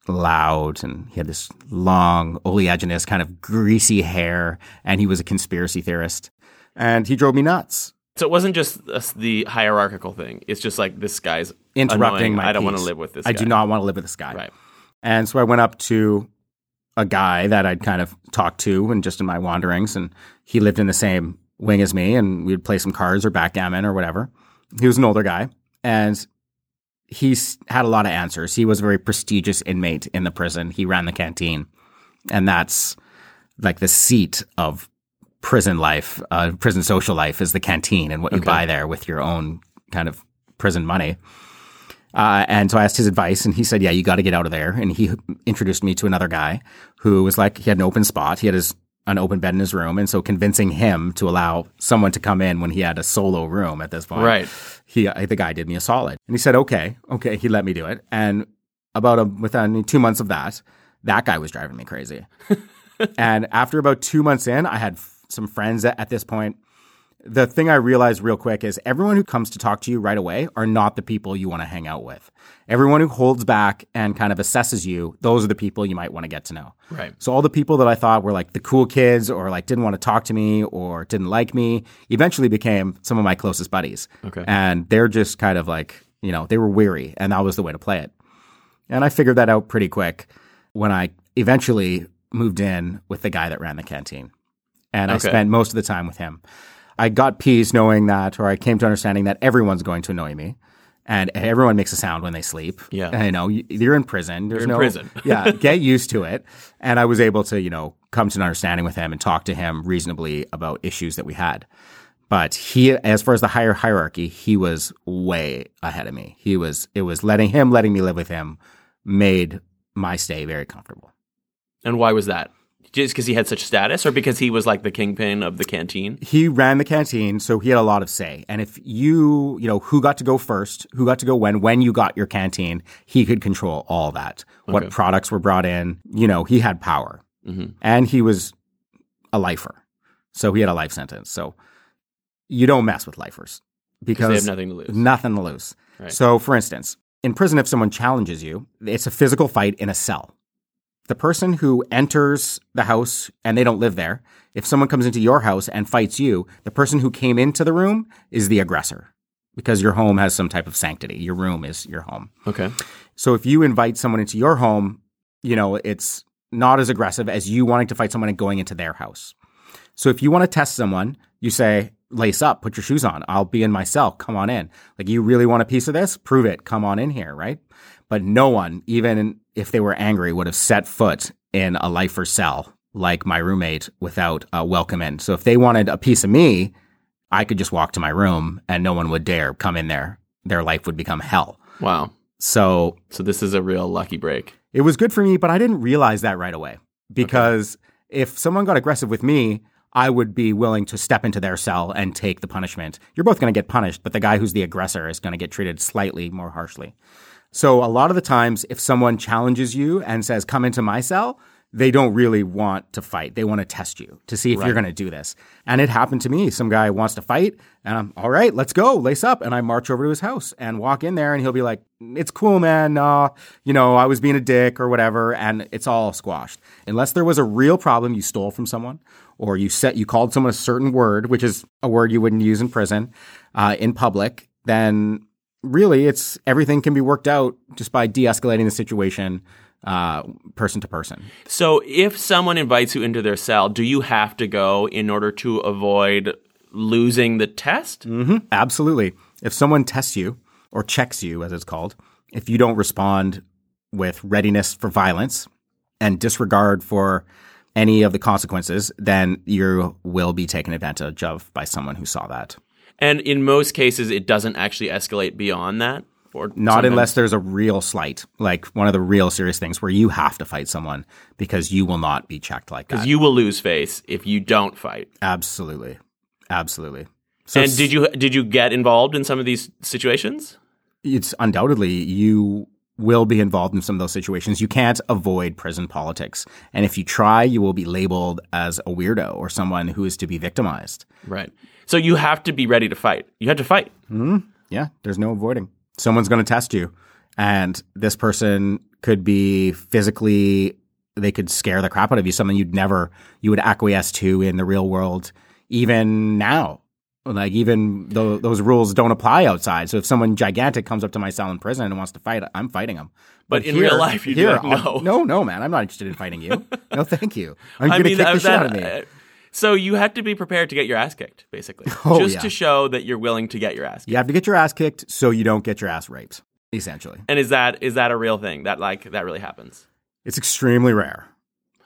Speaker 2: loud and he had this long, oleaginous, kind of greasy hair, and he was a conspiracy theorist. And he drove me nuts.
Speaker 1: So it wasn't just the hierarchical thing. It's just like this guy's
Speaker 2: interrupting
Speaker 1: annoying.
Speaker 2: my
Speaker 1: I don't want to live with this. Guy.
Speaker 2: I
Speaker 1: guy.
Speaker 2: do not want to live with this guy.
Speaker 1: Right.
Speaker 2: And so I went up to a guy that I'd kind of talked to and just in my wanderings, and he lived in the same wing as me, and we'd play some cards or backgammon or whatever. He was an older guy, and he's had a lot of answers. He was a very prestigious inmate in the prison. He ran the canteen, and that's like the seat of prison life, uh, prison social life is the canteen and what you
Speaker 1: Okay.
Speaker 2: buy there with your own kind of prison money. Uh, and so I asked his advice, and he said, "Yeah, you got to get out of there." And he introduced me to another guy who was like, he had an open spot, he had his an open bed in his room, and so convincing him to allow someone to come in when he had a solo room at this point,
Speaker 1: Right.
Speaker 2: He, uh, the guy, did me a solid, and he said, "Okay, okay." He let me do it, and about a, within two months of that, that guy was driving me crazy. [laughs] and after about two months in, I had f- some friends at, at this point the thing I realized real quick is everyone who comes to talk to you right away are not the people you want to hang out with. Everyone who holds back and kind of assesses you, those are the people you might want to get to know.
Speaker 1: Right.
Speaker 2: So all the people that I thought were like the cool kids or like didn't want to talk to me or didn't like me eventually became some of my closest buddies.
Speaker 1: Okay.
Speaker 2: And they're just kind of like, you know, they were weary and that was the way to play it. And I figured that out pretty quick when I eventually moved in with the guy that ran the canteen. And I spent most of the time with him. I got peace knowing that, or I came to understanding that everyone's going to annoy me. And everyone makes a sound when they sleep.
Speaker 1: Yeah.
Speaker 2: And, you know, you- you're in prison. There's
Speaker 1: You're in
Speaker 2: no,
Speaker 1: prison. [laughs]
Speaker 2: yeah. Get used to it. And I was able to, you know, come to an understanding with him and talk to him reasonably about issues that we had. But he, as far as the higher hierarchy, he was way ahead of me. He was, it was letting him, letting me live with him made my stay very comfortable.
Speaker 1: And why was that? Just because he had such status, or because he was like the kingpin of the canteen?
Speaker 2: he ran the canteen, so he had a lot of say. And if you, you know, who got to go first, who got to go when, when you got your canteen, he could control all that. What products were brought in, you know, he had power.
Speaker 1: Mhm.
Speaker 2: And he was a lifer. So he had a life sentence. So you don't mess with lifers
Speaker 1: Because they have nothing to lose.
Speaker 2: nothing to lose.
Speaker 1: Right.
Speaker 2: So, for instance, in prison, if someone challenges you, it's a physical fight in a cell. The person who enters the house and they don't live there, if someone comes into your house and fights you, the person who came into the room is the aggressor because your home has some type of sanctity. Your room is your home.
Speaker 1: Okay.
Speaker 2: So if you invite someone into your home, you know, it's not as aggressive as you wanting to fight someone and going into their house. So if you want to test someone, you say, lace up, put your shoes on. I'll be in my cell. Come on in. Like, you really want a piece of this? Prove it. Come on in here, right? But no one, even if they were angry, would have set foot in a lifer cell like my roommate without a welcome in. So if they wanted a piece of me, I could just walk to my room and no one would dare come in there. Their life would become hell.
Speaker 1: Wow.
Speaker 2: So
Speaker 1: So this is a real lucky break.
Speaker 2: it was good for me, but I didn't realize that right away because if someone got aggressive with me, I would be willing to step into their cell and take the punishment. You're both going to get punished, but the guy who's the aggressor is going to get treated slightly more harshly. So a lot of the times, if someone challenges you and says, come into my cell, they don't really want to fight. They want to test you to see if you're going to do this. And it happened to me. Some guy wants to fight, and I'm all right. Let's go, lace up, and I march over to his house and walk in there, and he'll be like, "It's cool, man. Uh, you know, I was being a dick or whatever," and it's all squashed. Unless there was a real problem you stole from someone, or you set you called someone a certain word, which is a word you wouldn't use in prison, uh, in public, then really it's everything can be worked out just by de-escalating the situation uh, person to person.
Speaker 1: So if someone invites you into their cell, do you have to go in order to avoid losing the test?
Speaker 2: Mm-hmm. Absolutely. If someone tests you or checks you, as it's called, if you don't respond with readiness for violence and disregard for any of the consequences, then you will be taken advantage of by someone who saw that.
Speaker 1: And in most cases, it doesn't actually escalate beyond that. Or
Speaker 2: Not
Speaker 1: sometimes-
Speaker 2: unless there's a real slight, like one of the real serious things where you have to fight someone because you will not be checked like that.
Speaker 1: because you will lose face if you don't fight.
Speaker 2: Absolutely. Absolutely. So
Speaker 1: and did you did you get involved in some of these situations?
Speaker 2: it's undoubtedly you will be involved in some of those situations. You can't avoid prison politics. And if you try, you will be labeled as a weirdo or someone who is to be victimized.
Speaker 1: Right. So you have to be ready to fight. You have to fight.
Speaker 2: Yeah, there's no avoiding. Someone's going to test you. And this person could be physically, they could scare the crap out of you, something you'd never, you would acquiesce to in the real world, even now. Like, even though those rules don't apply outside. So if someone gigantic comes up to my cell in prison and wants to fight, I'm fighting them.
Speaker 1: But in real life, be like,
Speaker 2: I'll-
Speaker 1: no.
Speaker 2: no, no, man, I'm not interested in fighting you. [laughs] No, thank you. I'm going to kick the shit out of me.
Speaker 1: that- uh, so you have to be prepared to get your ass kicked, basically, [laughs]
Speaker 2: Oh,
Speaker 1: just
Speaker 2: yeah.
Speaker 1: to show that you're willing to get your ass kicked.
Speaker 2: You have to get your ass kicked so you don't get your ass raped, essentially.
Speaker 1: And is that is that a real thing? That like that really happens?
Speaker 2: It's extremely rare.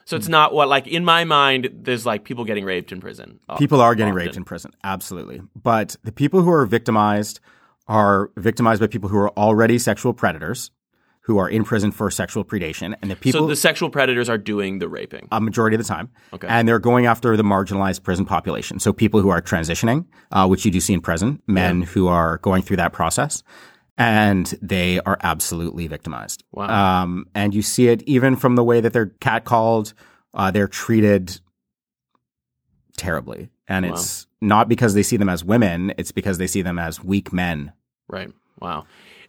Speaker 1: So it's not what like in my mind. There's like people getting raped in prison. uh,
Speaker 2: People are getting
Speaker 1: often.
Speaker 2: raped in prison, absolutely. But the people who are victimized are victimized by people who are already sexual predators, who are in prison for sexual predation, and the people
Speaker 1: so the sexual predators are doing the raping.
Speaker 2: a majority of the time,
Speaker 1: Okay.
Speaker 2: and they're going after the marginalized prison population. So people who are transitioning, uh, which you do see in prison, men who are going through that process, and they are absolutely victimized.
Speaker 1: Wow.
Speaker 2: Um, and you see it even from the way that they're catcalled, uh, they're treated terribly. And it's not because they see them as women, it's because they see them as weak men.
Speaker 1: Right. Wow.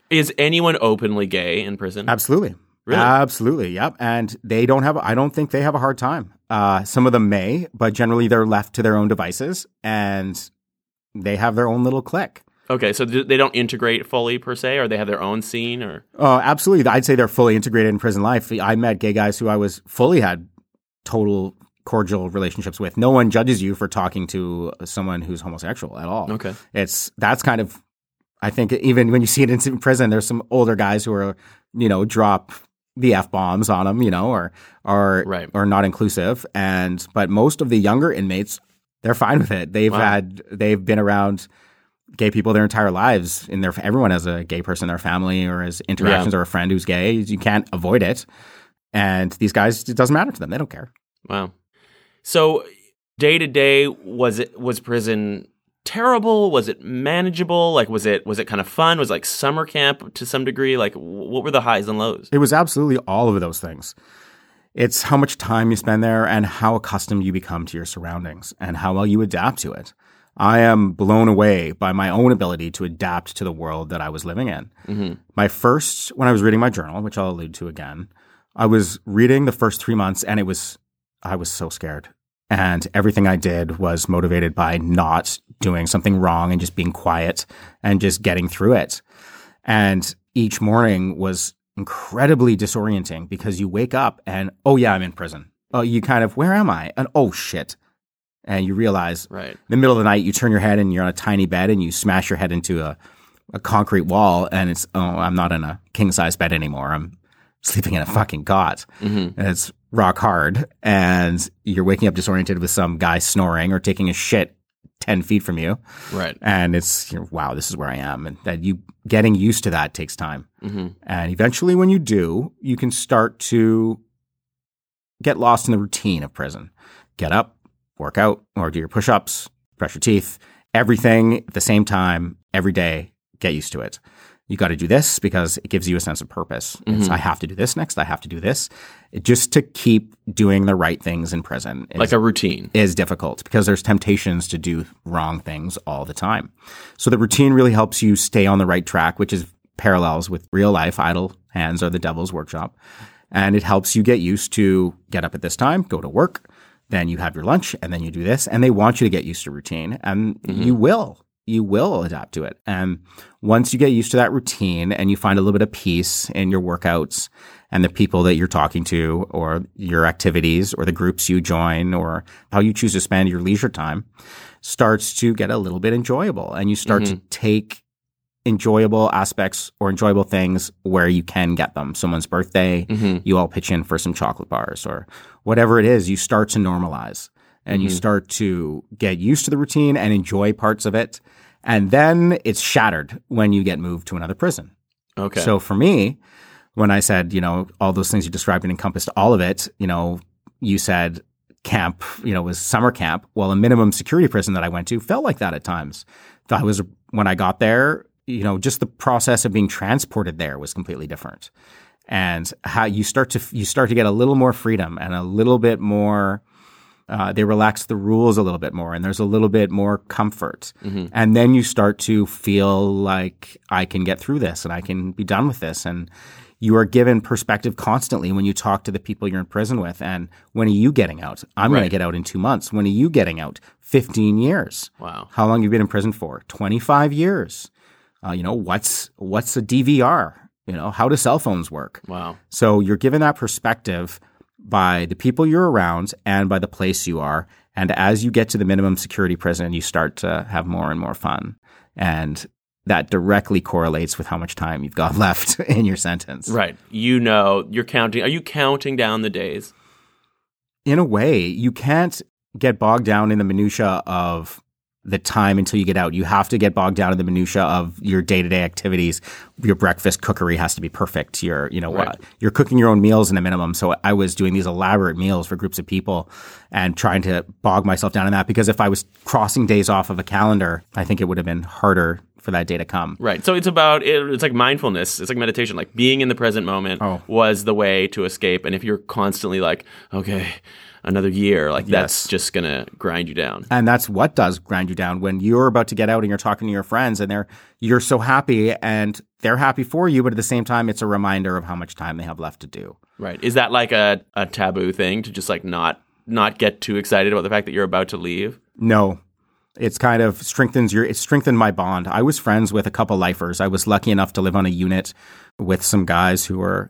Speaker 1: Is anyone openly gay in prison?
Speaker 2: Absolutely.
Speaker 1: Really?
Speaker 2: Absolutely. Yep. And they don't have, I don't think they have a hard time. Uh, some of them may, but generally they're left to their own devices and they have their own little clique.
Speaker 1: Okay, so they don't integrate fully per se, or they have their own scene, or
Speaker 2: Uh, absolutely. I'd say they're fully integrated in prison life. I met gay guys who I was fully had total cordial relationships with. No one judges you for talking to someone who's homosexual at all.
Speaker 1: Okay.
Speaker 2: It's that's kind of I think even when you see it in prison, there's some older guys who are, you know, drop the f bombs on them, you know, or or
Speaker 1: Right.
Speaker 2: or not inclusive. And but most of the younger inmates, they're fine with it. They've
Speaker 1: Wow.
Speaker 2: had they've been around gay people their entire lives. In their everyone has a gay person in their family or has interactions or a friend who's gay. You can't avoid it. And these guys, it doesn't matter to them. They don't care.
Speaker 1: wow. So day to day, was it was prison terrible? Was it manageable? Like was it was it kind of fun? Was it like summer camp to some degree? Like what were the highs and lows?
Speaker 2: It was absolutely all of those things. It's how much time you spend there and how accustomed you become to your surroundings and how well you adapt to it. I am blown away by my own ability to adapt to the world that I was living in.
Speaker 1: Mm-hmm.
Speaker 2: My first, when I was reading my journal, which I'll allude to again, I was reading the first three months and it was, I was so scared. And everything I did was motivated by not doing something wrong and just being quiet and just getting through it. And each morning was incredibly disorienting because you wake up and, oh yeah, I'm in prison. Oh, you kind of, where am I? And oh shit. And you realize
Speaker 1: Right.
Speaker 2: in the middle of the night, you turn your head and you're on a tiny bed and you smash your head into a, a concrete wall and it's, oh, I'm not in a king size bed anymore. I'm sleeping in a fucking cot.
Speaker 1: Mm-hmm.
Speaker 2: And it's rock hard and you're waking up disoriented with some guy snoring or taking a shit 10 feet from you.
Speaker 1: Right.
Speaker 2: And it's, you know, wow, this is where I am. And that you getting used to that takes time.
Speaker 1: Mm-hmm.
Speaker 2: And eventually, when you do, you can start to get lost in the routine of prison. Get up, work out, or do your push ups, brush your teeth, everything at the same time, every day. Get used to it. You got to do this because it gives you a sense of purpose. It's,
Speaker 1: Mhm.
Speaker 2: I have to do this next. I have to do this. It, just to keep doing the right things in prison. is-
Speaker 1: Like a routine.
Speaker 2: is difficult because there's temptations to do wrong things all the time. So the routine really helps you stay on the right track, which is parallels with real life. Idle hands are the devil's workshop. And it helps you get used to get up at this time, go to work, then you have your lunch, and then you do this. And they want you to get used to routine, and you will. You will adapt to it. And once you get used to that routine and you find a little bit of peace in your workouts and the people that you're talking to or your activities or the groups you join or how you choose to spend your leisure time starts to get a little bit enjoyable and you start to take enjoyable aspects or enjoyable things where you can get them. Someone's birthday,
Speaker 1: Mm-hmm.
Speaker 2: you all pitch in for some chocolate bars or whatever it is, you start to normalize and you
Speaker 1: Mhm.
Speaker 2: start to get used to the routine and enjoy parts of it. And then it's shattered when you get moved to another prison.
Speaker 1: Okay.
Speaker 2: So for me, when I said, you know, all those things you described and encompassed all of it, you know, you said camp, you know, was summer camp. Well, a minimum security prison that I went to felt like that at times. I was, when I got there, you know, just the process of being transported there was completely different. And how you start to, you start to get a little more freedom and a little bit more, uh, they relax the rules a little bit more and there's a little bit more comfort.
Speaker 1: Mhm.
Speaker 2: And then you start to feel like I can get through this and I can be done with this. And you are given perspective constantly when you talk to the people you're in prison with. And when are you getting out? I'm going to get out in two months. When are you getting out? 15 years.
Speaker 1: wow.
Speaker 2: How long have you been in prison for? 25 years. Uh, you know, what's, what's a DVR? You know, how do cell phones work?
Speaker 1: Wow.
Speaker 2: So you're given that perspective by the people you're around and by the place you are. And as you get to the minimum security prison, you start to have more and more fun. And that directly correlates with how much time you've got [laughs] left in your sentence.
Speaker 1: Right. You know, you're counting. Are you counting down the days?
Speaker 2: In a way, you can't get bogged down in the minutia of the time until you get out. You have to get bogged down in the minutia of your day-to-day activities. Your breakfast cookery has to be perfect. You're, you know,
Speaker 1: Right.
Speaker 2: uh, you're cooking your own meals in a minimum. So I was doing these elaborate meals for groups of people and trying to bog myself down in that because if I was crossing days off of a calendar, I think it would have been harder for that day to come.
Speaker 1: Right. So it's about it, it's like mindfulness. It's like meditation. Like being in the present moment
Speaker 2: Oh.
Speaker 1: was the way to escape. And if you're constantly like, okay, another year, like that's just gonna grind you down.
Speaker 2: And that's what does grind you down when you're about to get out and you're talking to your friends and they're you're so happy and they're happy for you, but at the same time it's a reminder of how much time they have left to do.
Speaker 1: Right. Is that like a, a taboo thing to just like not not get too excited about the fact that you're about to leave?
Speaker 2: No. It's kind of strengthens your it strengthened my bond. I was friends with a couple lifers. I was lucky enough to live on a unit with some guys who were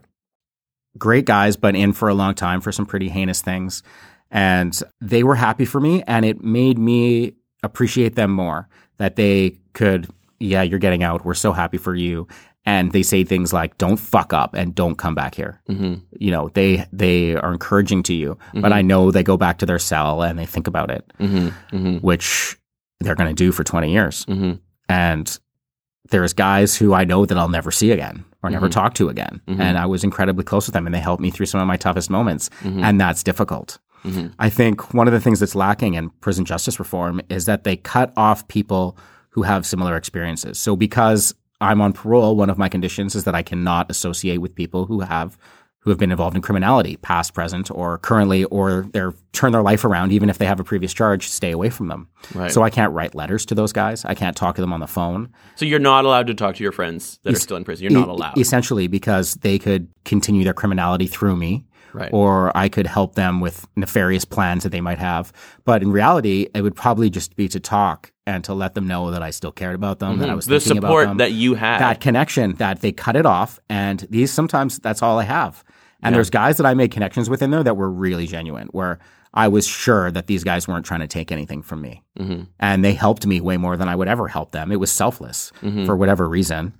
Speaker 2: great guys, but in for a long time for some pretty heinous things. And they were happy for me and it made me appreciate them more that they could, yeah, you're getting out. We're so happy for you. And they say things like, don't fuck up and don't come back here.
Speaker 1: Mm-hmm.
Speaker 2: You know, they, they are encouraging to you, but I know they go back to their cell and they think about it,
Speaker 1: Mm-hmm. Mm-hmm.
Speaker 2: which they're going to do for 20 years.
Speaker 1: Mm-hmm.
Speaker 2: And there's guys who I know that I'll never see again or never
Speaker 1: Mhm.
Speaker 2: talk to again.
Speaker 1: Mhm.
Speaker 2: And I was incredibly close with them and they helped me through some of my toughest moments.
Speaker 1: Mhm.
Speaker 2: And that's difficult.
Speaker 1: Mhm.
Speaker 2: I think one of the things that's lacking in prison justice reform is that they cut off people who have similar experiences. So because I'm on parole, one of my conditions is that I cannot associate with people who have who have been involved in criminality, past, present, or currently, or they're turn their life around, even if they have a previous charge, stay away from them.
Speaker 1: Right.
Speaker 2: So I can't write letters to those guys. I can't talk to them on the phone.
Speaker 1: So you're not allowed to talk to your friends that are still in prison. You're not
Speaker 2: E-
Speaker 1: allowed.
Speaker 2: Essentially, because they could continue their criminality through me.
Speaker 1: Right.
Speaker 2: Or I could help them with nefarious plans that they might have. But in reality, it would probably just be to talk and to let them know that I still cared about them, that I was
Speaker 1: Mm-hmm. the
Speaker 2: thinking about
Speaker 1: support that you had.
Speaker 2: that connection that they cut it off and these sometimes that's all I have. And there's guys that I made connections with in there that were really genuine where I was sure that these guys weren't trying to take anything from me.
Speaker 1: Mm-hmm.
Speaker 2: And they helped me way more than I would ever help them. It was selfless for whatever reason.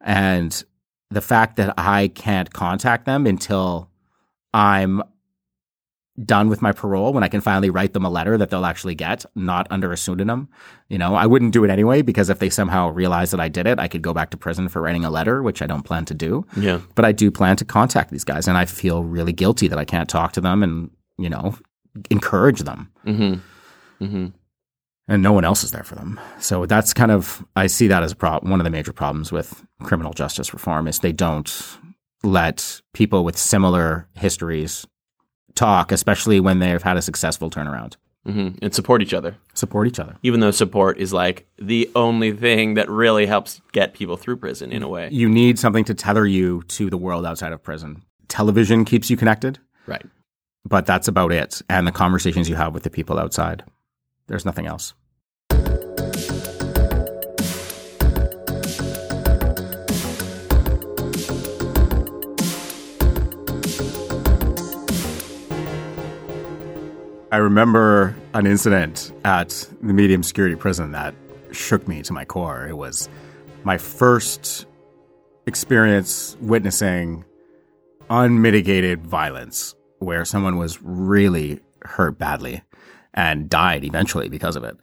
Speaker 2: And the fact that I can't contact them until I'm done with my parole when I can finally write them a letter that they'll actually get, not under a pseudonym. You know, I wouldn't do it anyway because if they somehow realize that I did it, I could go back to prison for writing a letter, which I don't plan to do.
Speaker 1: yeah.
Speaker 2: But I do plan to contact these guys and I feel really guilty that I can't talk to them and, you know, encourage them.
Speaker 1: Mm-hmm. Mm-hmm.
Speaker 2: And no one else is there for them. So that's kind of I see that as a problem. One of the major problems with criminal justice reform is they don't let people with similar histories talk, especially when they've had a successful turnaround.
Speaker 1: Mm-hmm. And support each other.
Speaker 2: Support each other.
Speaker 1: Even though support is like the only thing that really helps get people through prison in a way.
Speaker 2: You need something to tether you to the world outside of prison. Television keeps you connected,
Speaker 1: Right.
Speaker 2: but that's about it. And the conversations you have with the people outside. There's nothing else. I remember an incident at the medium security prison that shook me to my core. It was my first experience witnessing unmitigated violence where someone was really hurt badly and died eventually because of it.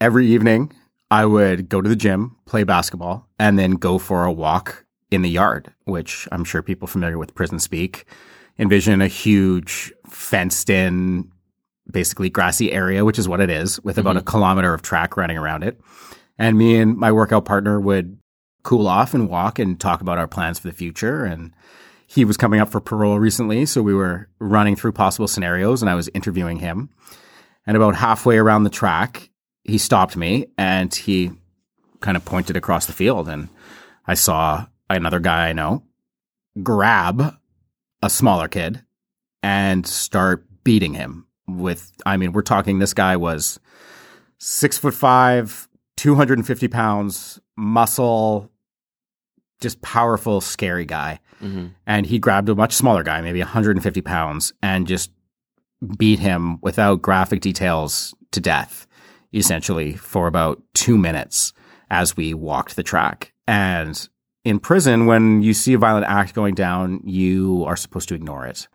Speaker 2: Every evening, I would go to the gym, play basketball, and then go for a walk in the yard, which I'm sure people familiar with prison speak envision a huge fenced in, basically grassy area, which is what it is, with about a mm-hmm. kilometer of track running around it. And me and my workout partner would cool off and walk and talk about our plans for the future. And he was coming up for parole recently, so we were running through possible scenarios and I was interviewing him. And about halfway around the track, he stopped me and he kind of pointed across the field and I saw another guy I know grab a smaller kid and start beating him with I mean, we're talking this guy was six foot five, 250 pounds, muscle, just powerful, scary guy.
Speaker 1: Mm-hmm.
Speaker 2: And he grabbed a much smaller guy, maybe 150 pounds, and just beat him without graphic details to death, essentially, for about two minutes as we walked the track. And in prison, when you see a violent act going down, you are supposed to ignore it.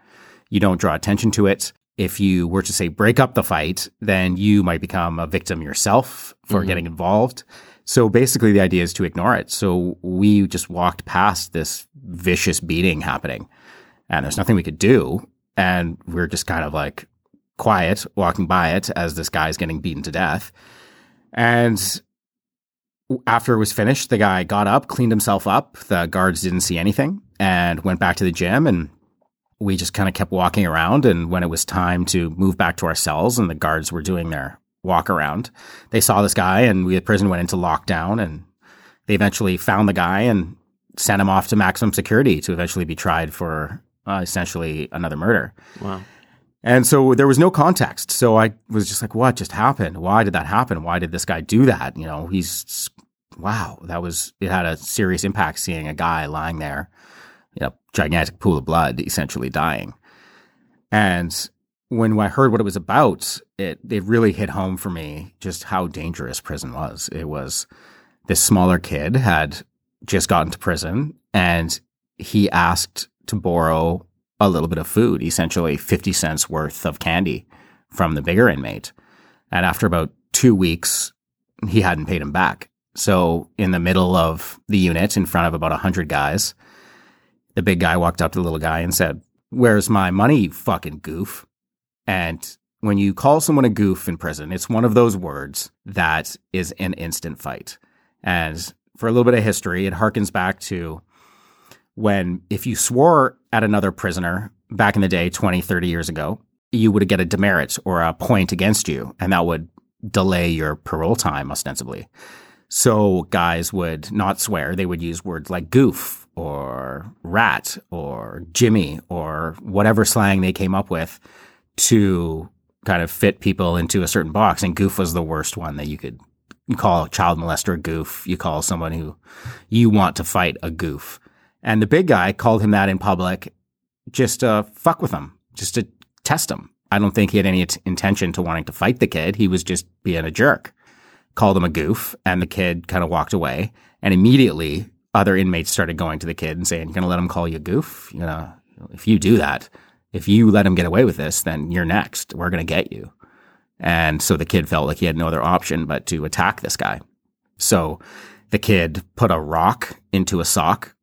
Speaker 2: You don't draw attention to it. If you were to say break up the fight, then you might become a victim yourself for mm-hmm. getting involved. So basically, the idea is to ignore it. So we just walked past this vicious beating happening, and there's nothing we could do. And we're just kind of like quiet, walking by it as this guy's getting beaten to death. And after it was finished, the guy got up, cleaned himself up. The guards didn't see anything and went back to the gym. And we just kind of kept walking around. And when it was time to move back to our cells and the guards were doing their walk around, they saw this guy and we at prison went into lockdown and they eventually found the guy and sent him off to maximum security to eventually be tried for uh, essentially another murder.
Speaker 1: Wow.
Speaker 2: And so there was no context. So I was just like, what just happened? Why did that happen? Why did this guy do that? You know, he's, wow, that was, it had a serious impact seeing a guy lying there, you know, gigantic pool of blood, essentially dying. And when I heard what it was about, it, it really hit home for me just how dangerous prison was. It was this smaller kid had just gotten to prison and he asked to borrow a little bit of food, essentially 50 cents worth of candy from the bigger inmate. And after about two weeks, he hadn't paid him back. So in the middle of the unit, in front of about 100 guys, the big guy walked up to the little guy and said, Where's my money, fucking goof? And when you call someone a goof in prison, it's one of those words that is an instant fight. And for a little bit of history, it harkens back to when if you swore at another prisoner back in the day, 20, 30 years ago, you would get a demerit or a point against you, and that would delay your parole time ostensibly. So guys would not swear. They would use words like goof or rat or Jimmy or whatever slang they came up with to kind of fit people into a certain box. And goof was the worst one that you could you call a child molester a goof. You call someone who you want to fight a goof. And the big guy called him that in public just to fuck with him, just to test him. I don't think he had any t- intention to wanting to fight the kid. He was just being a jerk. Called him a goof, and the kid kind of walked away. And immediately, other inmates started going to the kid and saying, "You're gonna let him call you a goof? You know, if you do that, if you let him get away with this, then you're next. We're gonna get you." And so the kid felt like he had no other option but to attack this guy. So the kid put a rock into a sock,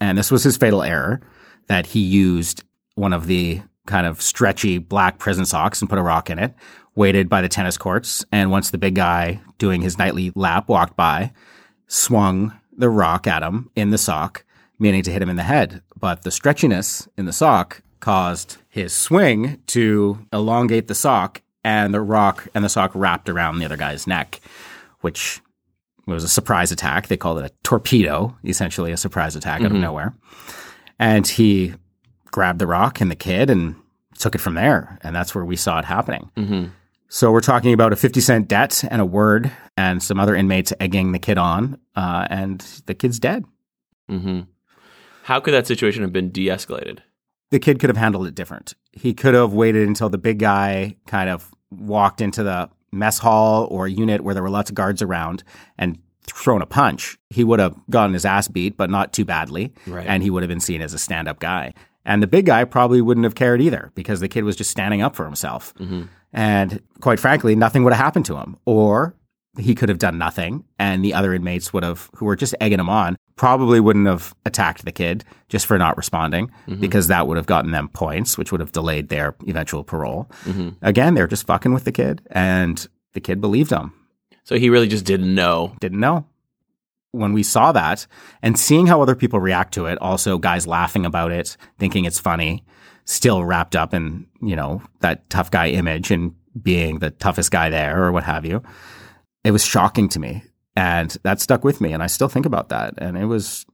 Speaker 2: and this was his fatal error that he used one of the kind of stretchy black prison socks and put a rock in it, waited by the tennis courts. And once the big guy doing his nightly lap walked by, swung the rock at him in the sock, meaning to hit him in the head. But the stretchiness in the sock caused his swing to elongate the sock and the rock and the sock wrapped around the other guy's neck, which was a surprise attack. They called it a torpedo, essentially a surprise attack out of mm-hmm. nowhere. And he grabbed the rock and the kid and took it from there. And that's where we saw it happening. Mm-hmm. So we're talking about a 50 cent debt and a word and some other inmates egging the kid on. Uh, and the kid's dead.
Speaker 1: hmm How could that situation have been de-escalated?
Speaker 2: the kid could have handled it different. He could have waited until the big guy kind of walked into the mess hall or unit where there were lots of guards around and thrown a punch. He would have gotten his ass beat, but not too badly.
Speaker 1: Right.
Speaker 2: And he would have been seen as a stand up guy. And the big guy probably wouldn't have cared either because the kid was just standing up for himself. Mm-hmm. And quite frankly, nothing would have happened to him. Or he could have done nothing and the other inmates would have who were just egging him on probably wouldn't have attacked the kid just for not responding mm-hmm. because that would have gotten them points which would have delayed their eventual parole mm-hmm. again they're just fucking with the kid and the kid believed him
Speaker 1: So he really just didn't know.
Speaker 2: didn't know when we saw that and seeing how other people react to it also guys laughing about it thinking it's funny still wrapped up in you know that tough guy image and being the toughest guy there or what have you it was shocking to me. And that stuck with me and i still think about that. And it was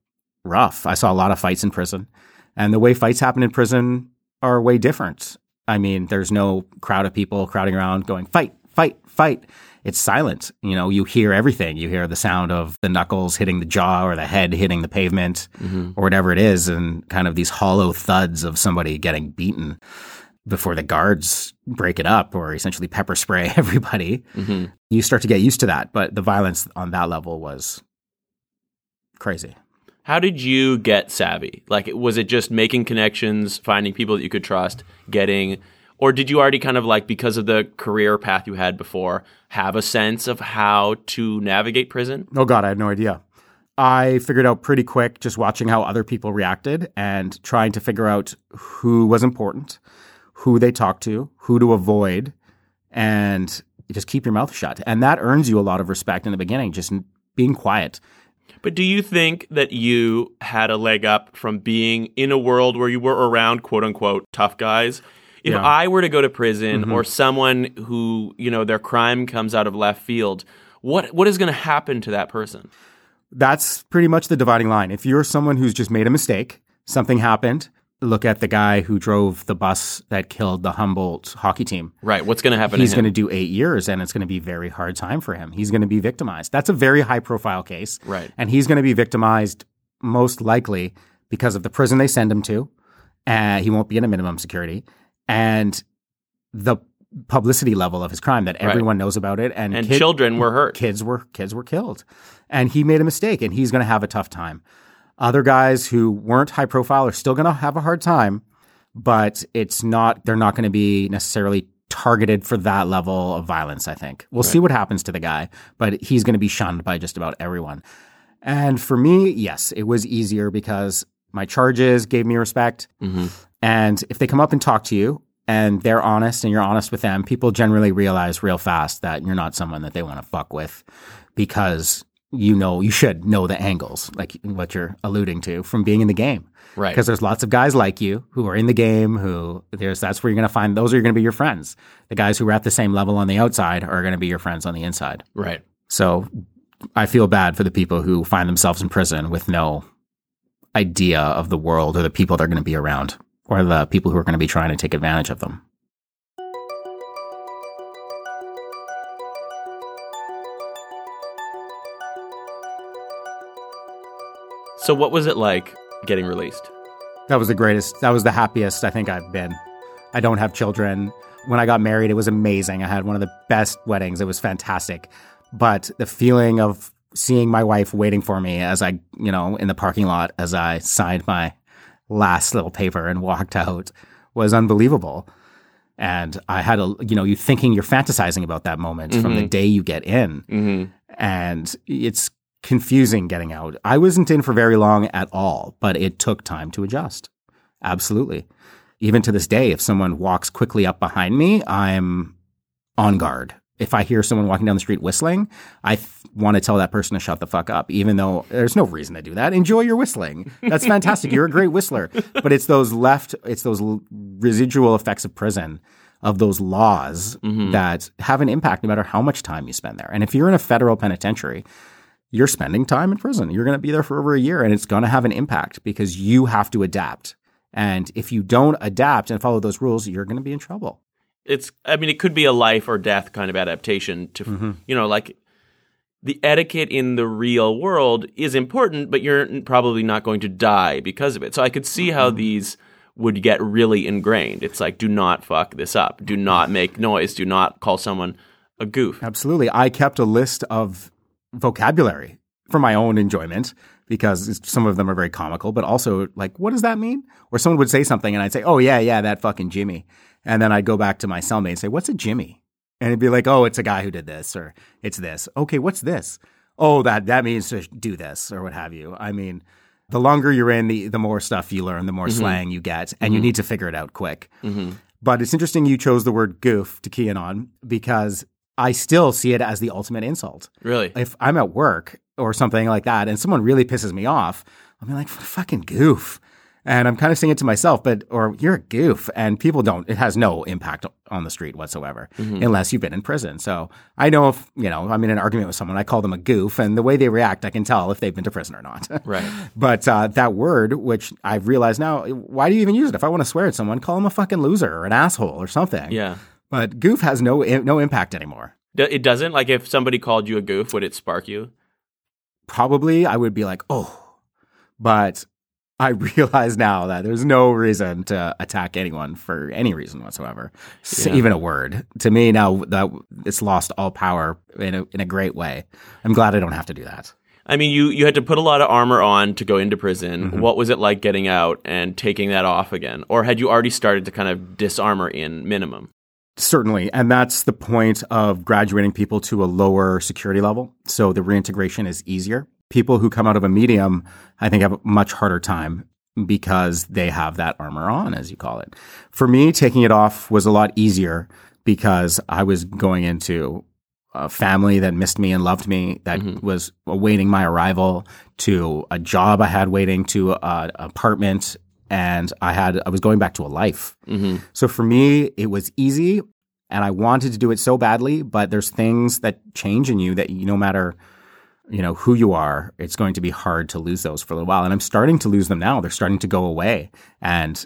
Speaker 2: rough. I saw a lot of fights in prison and the way fights happen in prison are way different. I mean there's no crowd of people crowding around going fight fight fight it's silent you know you hear everything you hear the sound of the knuckles hitting the jaw or the head hitting the pavement mm-hmm. or whatever it is and kind of these hollow thuds of somebody getting beaten before the guards break it up or essentially pepper spray [laughs] everybody, mm-hmm. you start to get used to that. But the violence on that level was crazy.
Speaker 1: How did you get savvy? Like, was it just making connections, finding people that you could trust, getting, or did you already kind of like, because of the career path you had before, have a sense of how to navigate prison?
Speaker 2: Oh, God, I had no idea. I figured out pretty quick just watching how other people reacted and trying to figure out who was important, who they talked to, who to avoid, and just keep your mouth shut. And that earns you a lot of respect in the beginning, just being quiet.
Speaker 1: But do you think that you had a leg up from being in a world where you were around quote unquote tough guys? If
Speaker 2: Yeah.
Speaker 1: I were to go to prison or someone who, you know, their crime comes out of left field, what what is going to happen to that person?
Speaker 2: That's pretty much the dividing line. If you're someone who's just made a mistake, something happened, look at the guy who drove the bus that killed the Humboldt hockey team.
Speaker 1: Right. What's going to happen
Speaker 2: He's going to do eight years and it's going to be a very hard time for him. He's going to be victimized. That's a very high profile case.
Speaker 1: Right.
Speaker 2: And he's going to be victimized most likely because of the prison they send him to. Uh, he won't be in a minimum security. And the publicity level of his crime that everyone knows about it. And,
Speaker 1: and
Speaker 2: kid-
Speaker 1: children were hurt.
Speaker 2: kids were kids were killed. And he made a mistake and he's going to have a tough time. Other guys who weren't high profile are still going to have a hard time but it's not they're not going to be necessarily targeted for that level of violence i think. We'll see what happens to the guy but he's going to be shunned by just about everyone. And for me yes it was easier because my charges gave me respect mm-hmm. And if they come up and talk to you and they're honest and you're honest with them, people generally realize real fast that you're not someone that they want to fuck with because you know you should know the angles, like what you're alluding to from being in the game.
Speaker 1: Right.
Speaker 2: Because there's lots of guys like you who are in the game who there's that's where you're going to find those are going to be your friends. The guys who are at the same level on the outside are going to be your friends on the inside.
Speaker 1: Right.
Speaker 2: So I feel bad for the people who find themselves in prison with no idea of the world or the people they're going to be around or the people who are going to be trying to take advantage of them.
Speaker 1: So, what was it like getting released?
Speaker 2: That was the greatest. That was the happiest I think I've been. I don't have children. When I got married, it was amazing. I had one of the best weddings. It was fantastic. But the feeling of seeing my wife waiting for me as I, you know, in the parking lot as I signed my last little paper and walked out was unbelievable. And I had a, you know, you thinking you're fantasizing about that moment from the day you get in.
Speaker 1: Mm-hmm.
Speaker 2: And it's confusing getting out. I wasn't in for very long at all, but it took time to adjust. Absolutely. Even to this day, if someone walks quickly up behind me, I'm on guard. If I hear someone walking down the street whistling, I th- want to tell that person to shut the fuck up, even though there's no reason to do that. Enjoy your whistling. That's fantastic. You're a great whistler. But it's those left, it's those l- residual effects of prison, of those laws mm-hmm. that have an impact no matter how much time you spend there. And if you're in a federal penitentiary, you're spending time in prison. You're going to be there for over a year and it's going to have an impact because you have to adapt. And if you don't adapt and follow those rules, you're going to be in trouble.
Speaker 1: It's, I mean, it could be a life or death kind of adaptation to, mm-hmm. you know, like the etiquette in the real world is important, but you're probably not going to die because of it. So I could see how mm-hmm. these would get really ingrained. It's like, do not fuck this up. Do not [laughs] make noise. Do not call someone a goof.
Speaker 2: Absolutely. I kept a list of vocabulary for my own enjoyment because some of them are very comical, but also like, what does that mean? Or someone would say something and I'd say, oh, yeah, yeah, that fucking Jimmy. And then I'd go back to my cellmate and say, what's a Jimmy? And it'd be like, oh, it's a guy who did this or it's this. Okay, what's this? Oh, that, that means to do this or what have you. I mean, the longer you're in, the, the more stuff you learn, the more mm-hmm. slang you get, and you mm-hmm. need to figure it out quick. Mm-hmm. But it's interesting you chose the word goof to key in on because I still see it as the ultimate insult.
Speaker 1: Really?
Speaker 2: If I'm at work or something like that and someone really pisses me off, I'll be like, fucking goof. And I'm kind of saying it to myself, but, or you're a goof. And people don't, it has no impact on the street whatsoever unless you've been in prison. So I know if, you know, I'm in an argument with someone, I call them a goof, and the way they react, I can tell if they've been to prison or not. [laughs]
Speaker 1: Right.
Speaker 2: But uh, that word, which I've realized now, why do you even use it? If I want to swear at someone, call them a fucking loser or an asshole or something.
Speaker 1: Yeah.
Speaker 2: But goof has no no impact anymore.
Speaker 1: It doesn't? Like, if somebody called you a goof, would it spark you?
Speaker 2: Probably I would be like, oh, but I [laughs] realize now that there's no reason to attack anyone for any reason whatsoever,
Speaker 1: Yeah.
Speaker 2: even a word. To me now that it's lost all power in a in a great way. I'm glad I don't have to do that.
Speaker 1: I mean, you, you had to put a lot of armor on to go into prison. Mm-hmm. What was it like getting out and taking that off again? Or had you already started to kind of disarmor in minimum?
Speaker 2: Certainly. And that's the point of graduating people to a lower security level. So the reintegration is easier. People who come out of a medium, I think, have a much harder time because they have that armor on, as you call it. For me, taking it off was a lot easier because I was going into a family that missed me and loved me, that mm-hmm. was awaiting my arrival, to a job I had waiting, to an apartment, and I had I was going back to a life. Mm-hmm. So for me, it was easy, and I wanted to do it so badly. But there's things that change in you that you, no matter you know who you are, it's going to be hard to lose those for a little while. And I'm starting to lose them now. They're starting to go away, and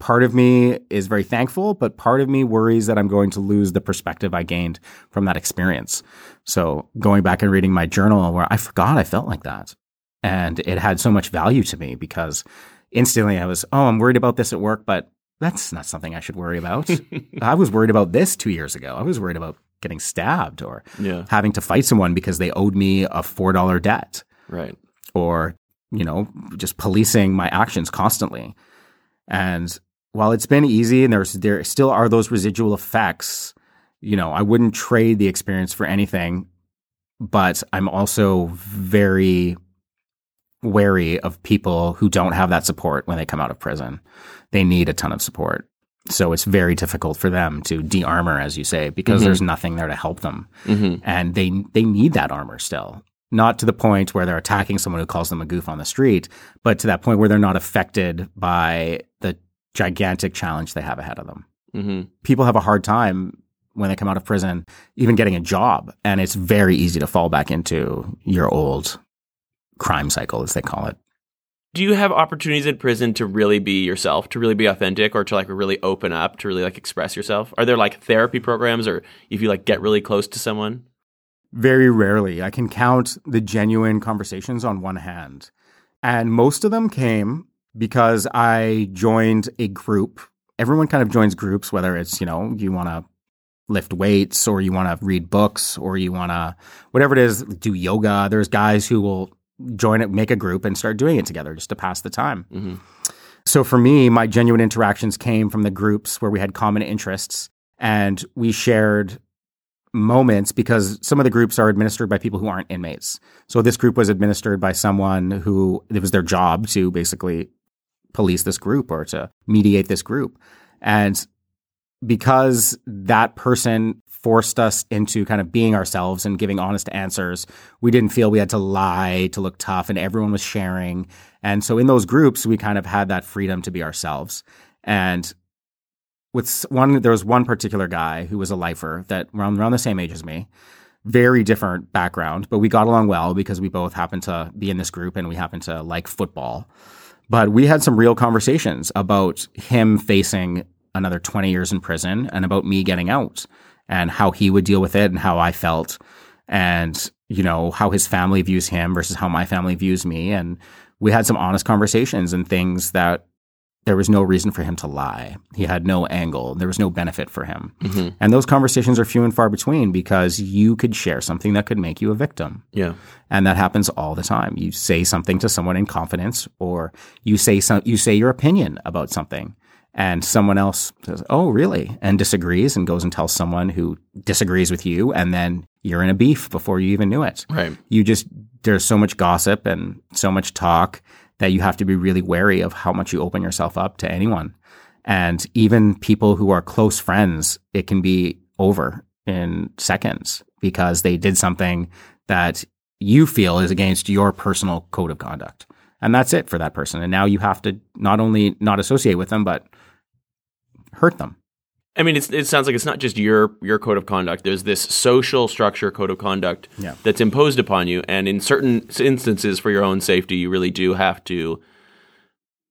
Speaker 2: part of me is very thankful, but part of me worries that I'm going to lose the perspective I gained from that experience. So going back and reading my journal where I forgot I felt like that. And it had so much value to me because instantly I was, oh, I'm worried about this at work, but that's not something I should worry about. [laughs] I was worried about this two years ago. I was worried about getting stabbed or
Speaker 1: Yeah.
Speaker 2: having to fight someone because they owed me a $4 debt.
Speaker 1: Right.
Speaker 2: or you know just policing my actions constantly. And while it's been easy and there's there still are those residual effects you know i wouldn't trade the experience for anything. But i'm also very wary of people who don't have that support when they come out of prison. They need a ton of support so it's very difficult for them to de-armor as you say because there's nothing there to help them
Speaker 1: hmm
Speaker 2: and they they need that armor still. not to the point where they're attacking someone who calls them a goof on the street, but to that point where they're not affected by the gigantic challenge they have ahead of them.
Speaker 1: hmm
Speaker 2: People have a hard time when they come out of prison, even getting a job. And it's very easy to fall back into your old crime cycle, as they call it.
Speaker 1: Do you have opportunities in prison to really be yourself, to really be authentic, or to like really open up, to really like express yourself? Are there like therapy programs, or if you like get really close to someone?
Speaker 2: Very rarely. I can count the genuine conversations on one hand. And most of them came because I joined a group. Everyone kind of joins groups, whether it's, you know, you want to lift weights or you want to read books or you want to, whatever it is, do yoga. There's guys who will join it, make a group and start doing it together just to pass the time.
Speaker 1: hmm
Speaker 2: So for me, my genuine interactions came from the groups where we had common interests and we shared moments because some of the groups are administered by people who aren't inmates. So this group was administered by someone who it was their job to basically police this group or to mediate this group. And because that person forced us into kind of being ourselves and giving honest answers, we didn't feel we had to lie to look tough and everyone was sharing. And so in those groups, we kind of had that freedom to be ourselves. And with one, there was one particular guy who was a lifer that around, around the same age as me, very different background, but we got along well because we both happened to be in this group and we happened to like football. But we had some real conversations about him facing another 20 years in prison and about me getting out and how he would deal with it and how I felt and, you know, how his family views him versus how my family views me. And we had some honest conversations and things that there was no reason for him to lie. He had no angle. There was no benefit for him.
Speaker 1: hmm
Speaker 2: And those conversations are few and far between because you could share something that could make you a victim.
Speaker 1: Yeah.
Speaker 2: And that happens all the time. You say something to someone in confidence or you say some, you say your opinion about something and someone else says, "Oh, really?" and disagrees and goes and tells someone who disagrees with you and then you're in a beef before you even knew it.
Speaker 1: Right.
Speaker 2: You just there's so much gossip and so much talk that you have to be really wary of how much you open yourself up to anyone. And even people who are close friends, it can be over in seconds because they did something that you feel is against your personal code of conduct. And that's it for that person. And now you have to not only not associate with them, but hurt them.
Speaker 1: I mean, it's, it sounds like it's not just your your code of conduct. There's this social structure code of conduct
Speaker 2: Yeah.
Speaker 1: that's imposed upon you, and in certain instances, for your own safety, you really do have to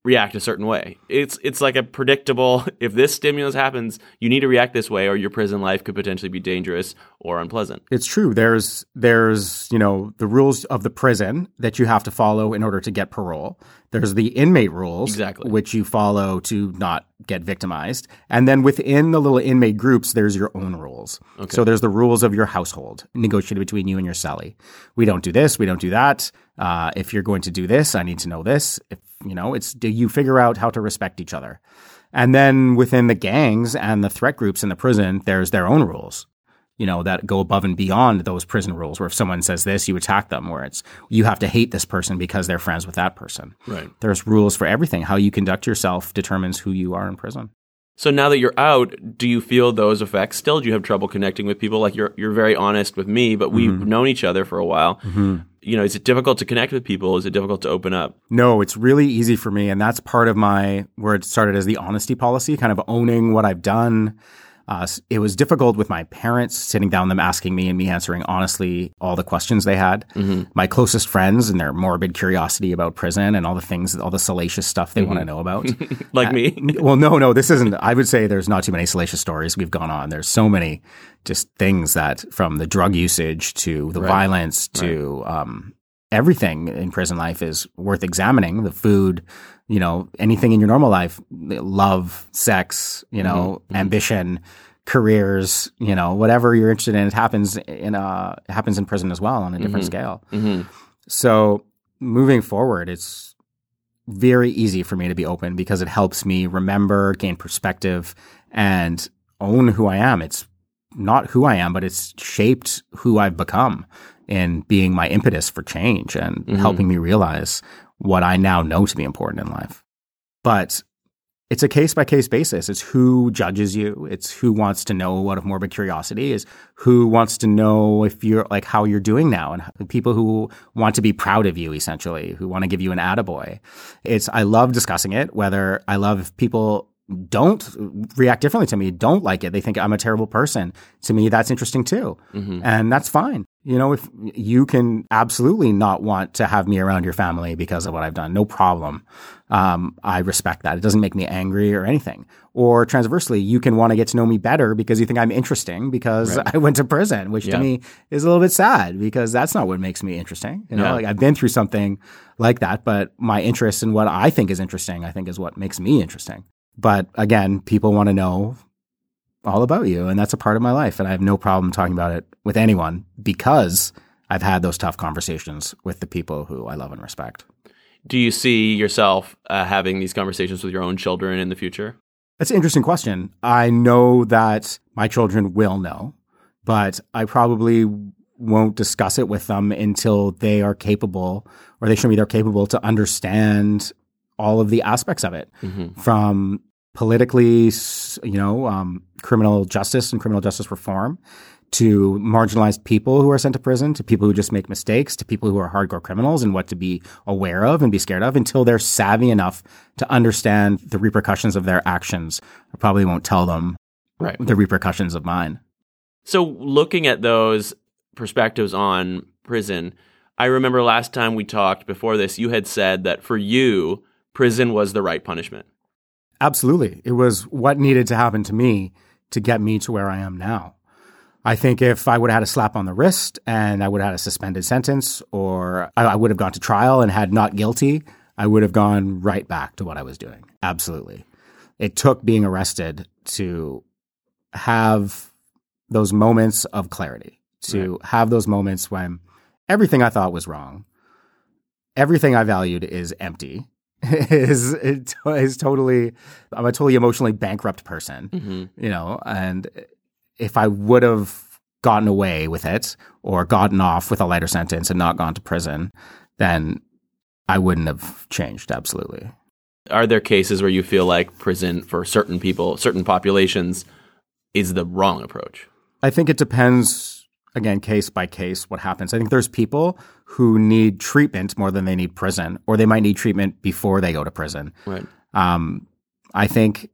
Speaker 1: react a certain way. It's it's like a predictable. [laughs] If this stimulus happens, you need to react this way, or your prison life could potentially be dangerous or unpleasant.
Speaker 2: It's true. There's there's you know the rules of the prison that you have to follow in order to get parole. There's the inmate rules,
Speaker 1: Exactly.
Speaker 2: which you follow to not get victimized, and then within the little inmate groups, there's your own rules.
Speaker 1: Okay.
Speaker 2: So there's the rules of your household negotiated between you and your cellie. We don't do this. We don't do that. Uh, if you're going to do this, I need to know this. If you know, it's do you figure out how to respect each other. And then within the gangs and the threat groups in the prison, there's their own rules you know, that go above and beyond those prison rules where if someone says this, you attack them, where it's you have to hate this person because they're friends with that person.
Speaker 1: Right.
Speaker 2: There's rules for everything. How you conduct yourself determines who you are in prison.
Speaker 1: So now that you're out, do you feel those effects still? Do you have trouble connecting with people? Like you're you're very honest with me, but we've mm-hmm. known each other for a while. Mm-hmm. You know, is it difficult to connect with people? Is it difficult to open up?
Speaker 2: No, it's really easy for me. And that's part of my, where it started as the honesty policy, kind of owning what I've done. Uh, it was difficult with my parents sitting down, them asking me and me answering honestly all the questions they had. My closest friends and their morbid curiosity about prison and all the things, all the salacious stuff they want to know about. [laughs]
Speaker 1: Like me?
Speaker 2: well, no, no, this isn't. I would say there's not too many salacious stories we've gone on. There's so many just things that from the drug usage to the
Speaker 1: Right.
Speaker 2: violence to um, everything in prison life is worth examining. The food, you know, anything in your normal life, love, sex, you know, ambition, careers, you know, whatever you're interested in, it happens in uh it happens in prison as well on a different scale.
Speaker 1: hmm
Speaker 2: So moving forward, it's very easy for me to be open because it helps me remember, gain perspective, and own who I am. It's not who I am, but it's shaped who I've become in being my impetus for change and
Speaker 1: Mhm.
Speaker 2: helping me realize what I now know to be important in life. But it's a case by case basis. It's who judges you. It's who wants to know out of morbid curiosity is who wants to know if you're like how you're doing now and people who want to be proud of you essentially, who want to give you an attaboy. It's, I love discussing it, whether I love if people don't react differently to me, don't like it. They think I'm a terrible person. To me, that's interesting too. Mm-hmm. And that's fine. You know, if you can absolutely not want to have me around your family because of what I've done, no problem. Um, I respect that. It doesn't make me angry or anything. Or transversely, you can want to get to know me better because you think I'm interesting because right. [laughs] I went to prison, which yeah. to me is a little bit sad because that's not what makes me interesting. You know, yeah. like I've been through something like that, but my interest in what I think is interesting, I think is what makes me interesting. But again, people want to know all about you. And that's a part of my life. And I have no problem talking about it with anyone because I've had those tough conversations with the people who I love and respect.
Speaker 1: Do you see yourself uh, having these conversations with your own children in the future?
Speaker 2: That's an interesting question. I know that my children will know, but I probably won't discuss it with them until they are capable or they show me they're capable to understand all of the aspects of it mm-hmm. from politically, you know, um, criminal justice and criminal justice reform to marginalized people who are sent to prison, to people who just make mistakes, to people who are hardcore criminals and what to be aware of and be scared of until they're savvy enough to understand the repercussions of their actions. I probably won't tell them right. the repercussions of mine.
Speaker 1: So, looking at those perspectives on prison, I remember last time we talked before this, you had said that for you, prison was the right punishment.
Speaker 2: Absolutely. It was what needed to happen to me to get me to where I am now. I think if I would have had a slap on the wrist and I would have had a suspended sentence or I would have gone to trial and had not guilty, I would have gone right back to what I was doing. Absolutely. It took being arrested to have those moments of clarity, to right. have those moments when everything I thought was wrong, everything I valued is empty [laughs] is is totally I'm a totally emotionally bankrupt person, mm-hmm. you know, and if I would have gotten away with it or gotten off with a lighter sentence and not gone to prison, then I wouldn't have changed absolutely.
Speaker 1: Are there cases where you feel like prison for certain people, certain populations is the wrong approach?
Speaker 2: I think it depends again, case by case, what happens. I think there's people who need treatment more than they need prison, or they might need treatment before they go to prison.
Speaker 1: Right.
Speaker 2: Um, I think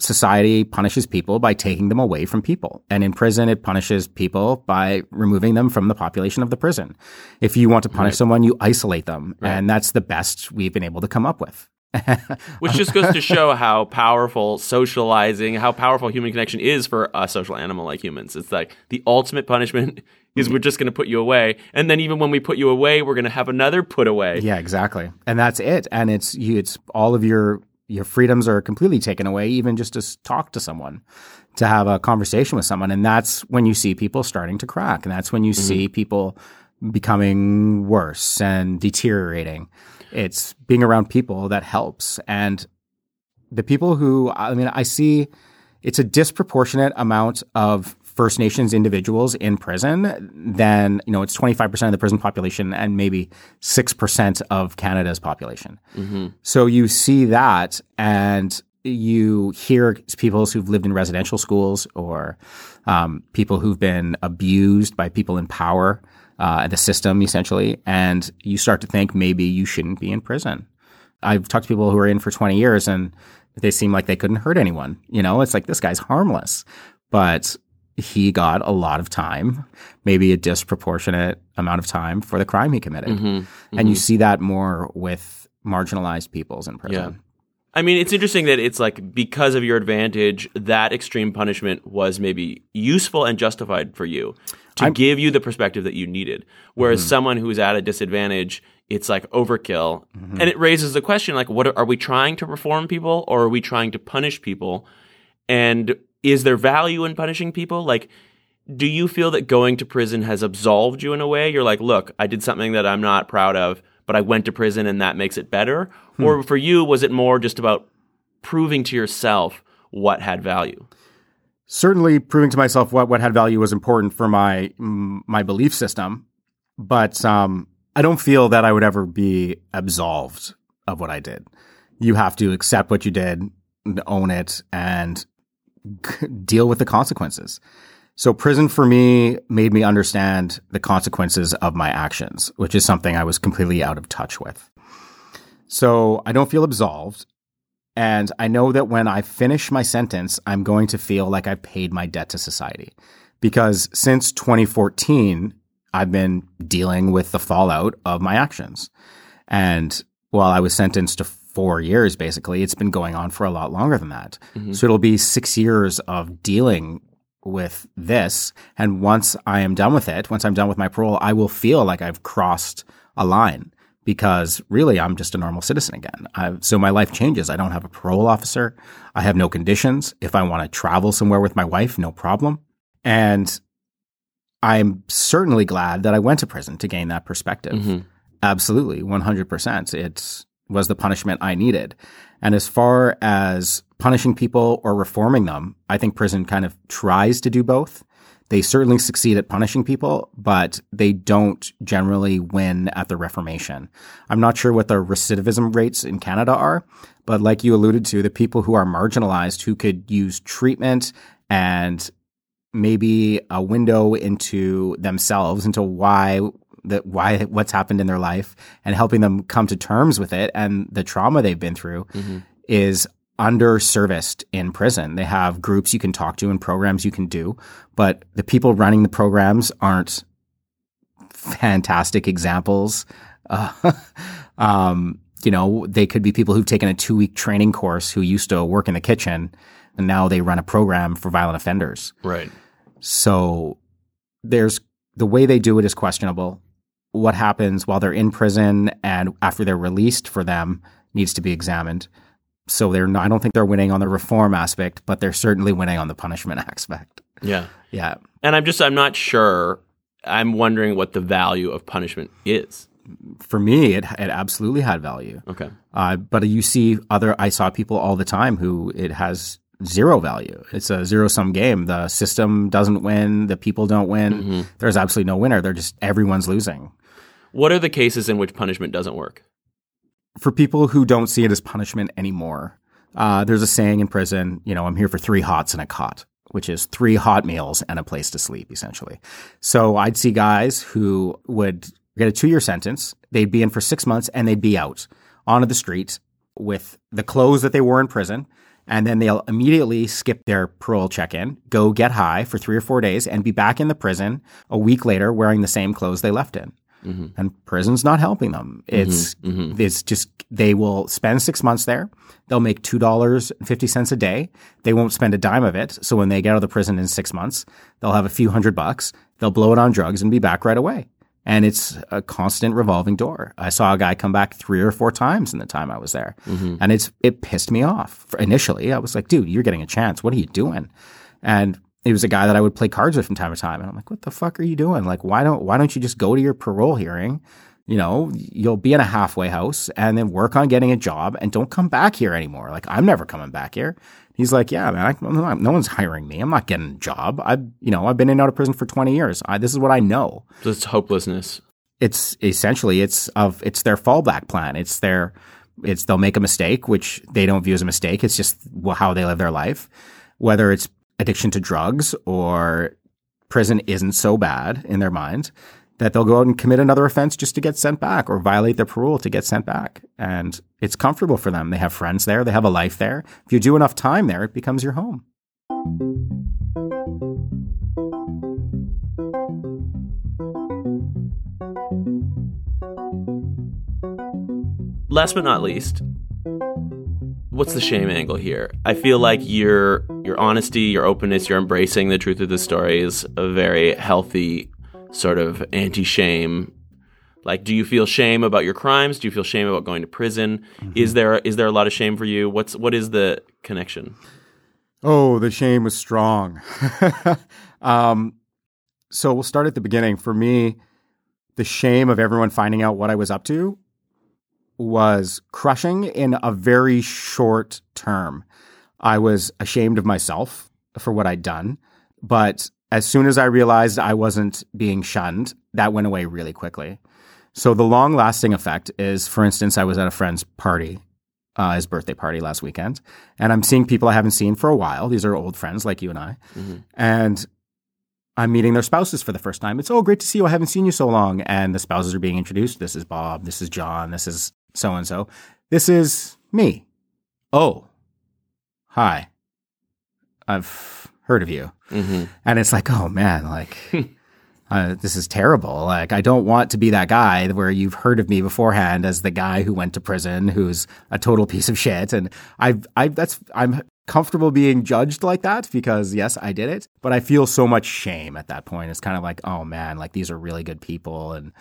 Speaker 2: society punishes people by taking them away from people. And in prison, it punishes people by removing them from the population of the prison. If you want to punish right. someone, you isolate them. Right. And that's the best we've been able to come up with. [laughs]
Speaker 1: Which just goes to show how powerful socializing, how powerful human connection is for a social animal like humans. It's like the ultimate punishment is we're just going to put you away, and then even when we put you away, we're going to have another put away.
Speaker 2: Yeah, exactly, and that's it. And it's you, it's all of your your freedoms are completely taken away, even just to talk to someone, to have a conversation with someone, and that's when you see people starting to crack, and that's when you mm-hmm. see people becoming worse and deteriorating. It's being around people that helps. And the people who, I mean, I see it's a disproportionate amount of First Nations individuals in prison then you know, it's 25% of the prison population and maybe 6% of Canada's population. Mm-hmm. So you see that and you hear people who've lived in residential schools or um, people who've been abused by people in power uh, the system essentially, and you start to think maybe you shouldn't be in prison. I've talked to people who are in for 20 years and they seem like they couldn't hurt anyone. You know, it's like this guy's harmless, but he got a lot of time, maybe a disproportionate amount of time for the crime he committed. Mm-hmm, mm-hmm. And you see that more with marginalized peoples in prison.
Speaker 1: Yeah. I mean, it's interesting that it's like because of your advantage, that extreme punishment was maybe useful and justified for you to I'm, give you the perspective that you needed. Whereas mm-hmm. someone who's at a disadvantage, it's like overkill. Mm-hmm. And it raises the question like, what are, are we trying to reform people or are we trying to punish people? And is there value in punishing people? Like, do you feel that going to prison has absolved you in a way? You're like, look, I did something that I'm not proud of but I went to prison and that makes it better? Hmm. Or for you, was it more just about proving to yourself what had value?
Speaker 2: Certainly, proving to myself what, what had value was important for my my belief system, but um, I don't feel that I would ever be absolved of what I did. You have to accept what you did own it, and [laughs] deal with the consequences. So prison for me made me understand the consequences of my actions, which is something I was completely out of touch with. So I don't feel absolved. And I know that when I finish my sentence, I'm going to feel like I've paid my debt to society. Because since 2014, I've been dealing with the fallout of my actions. And while I was sentenced to four years, basically, it's been going on for a lot longer than that. Mm-hmm. So it'll be six years of dealing with this. And once I am done with it, once I'm done with my parole, I will feel like I've crossed a line because really I'm just a normal citizen again. I, so my life changes. I don't have a parole officer. I have no conditions. If I want to travel somewhere with my wife, no problem. And I'm certainly glad that I went to prison to gain that perspective. Mm-hmm. Absolutely, 100%. It was the punishment I needed. And as far as punishing people or reforming them, I think prison kind of tries to do both. They certainly succeed at punishing people, but they don't generally win at the reformation. I'm not sure what the recidivism rates in Canada are, but like you alluded to, the people who are marginalized who could use treatment and maybe a window into themselves, into why that why what's happened in their life and helping them come to terms with it and the trauma they've been through mm-hmm. is underserviced in prison. They have groups you can talk to and programs you can do, but the people running the programs aren't fantastic examples. [laughs] Uh, um, you know, they could be people who've taken a two week training course who used to work in the kitchen and now they run a program for violent offenders.
Speaker 1: Right.
Speaker 2: So there's the way they do it is questionable. What happens while they're in prison and after they're released for them needs to be examined. So they're not, I don't think they're winning on the reform aspect, but they're certainly winning on the punishment [laughs] aspect.
Speaker 1: Yeah.
Speaker 2: Yeah.
Speaker 1: And I'm just I'm not sure. I'm wondering what the value of punishment is.
Speaker 2: For me, it it absolutely had value.
Speaker 1: Okay.
Speaker 2: Uh, but you see other I saw people all the time who it has zero value. It's a zero sum game. The system doesn't win. The people don't win. Mm-hmm. There's absolutely no winner. They're just everyone's losing.
Speaker 1: What are the cases in which punishment doesn't work?
Speaker 2: For people who don't see it as punishment anymore, uh, there's a saying in prison, you know, I'm here for three hots and a cot, which is three hot meals and a place to sleep, essentially. So I'd see guys who would get a two year sentence. They'd be in for six months and they'd be out onto the street with the clothes that they wore in prison and then they'll immediately skip their parole check in, go get high for three or four days, and be back in the prison a week later wearing the same clothes they left in. Mm-hmm. And prison's not helping them. Mm-hmm. It's mm-hmm. it's just they will spend six months there. They'll make two dollars and fifty cents a day. They won't spend a dime of it. So when they get out of the prison in six months, they'll have a few hundred bucks. They'll blow it on drugs and be back right away and it's a constant revolving door. I saw a guy come back three or four times in the time I was there, mm-hmm. and it's it pissed me off. Initially, I was like, "Dude, you're getting a chance. What are you doing?" And he was a guy that I would play cards with from time to time, and I'm like, "What the fuck are you doing? Like, why don't why don't you just go to your parole hearing?" You know, you'll be in a halfway house and then work on getting a job and don't come back here anymore. Like, I'm never coming back here. He's like, yeah, man, I, no one's hiring me. I'm not getting a job. I, you know, I've been in and out of prison for 20 years. I, this is what I know.
Speaker 1: So it's hopelessness.
Speaker 2: It's essentially it's of it's their fallback plan. It's their it's they'll make a mistake, which they don't view as a mistake. It's just how they live their life. Whether it's addiction to drugs or prison isn't so bad in their mind that they'll go out and commit another offense just to get sent back or violate their parole to get sent back. And it's comfortable for them. They have friends there, they have a life there. If you do enough time there, it becomes your home.
Speaker 1: Last but not least, what's the shame angle here? I feel like your your honesty, your openness, your embracing the truth of the story is a very healthy sort of anti shame? Like, do you feel shame about your crimes? Do you feel shame about going to prison? Mm-hmm. Is there is there a lot of shame for you? What's what is the connection?
Speaker 3: Oh, the shame was strong. [laughs] um, so we'll start at the beginning. For me, the shame of everyone finding out what I was up to was crushing in a very short term. I was ashamed of myself for what I'd done, but as soon as I realized I wasn't being shunned, that went away really quickly. So the long lasting effect is, for instance, I was at a friend's party
Speaker 2: uh, his birthday party last weekend, and I'm seeing people I haven't seen for a while. These are old friends like you and I, and I'm meeting their spouses for the first time. It's oh great to see you. I haven't seen you so long, and the spouses are being introduced. This is Bob. This is John. This is so and so. This is me. Oh, hi. I've heard of you, and it's like oh man, like. [laughs] Uh, this is terrible. Like, I don't want to be that guy where you've heard of me beforehand as the guy who went to prison, who's a total piece of shit. And I've, I, that's, I'm comfortable being judged like that because yes, I did it, but I feel so much shame at that point. It's kind of like, oh man, like these are really good people. And,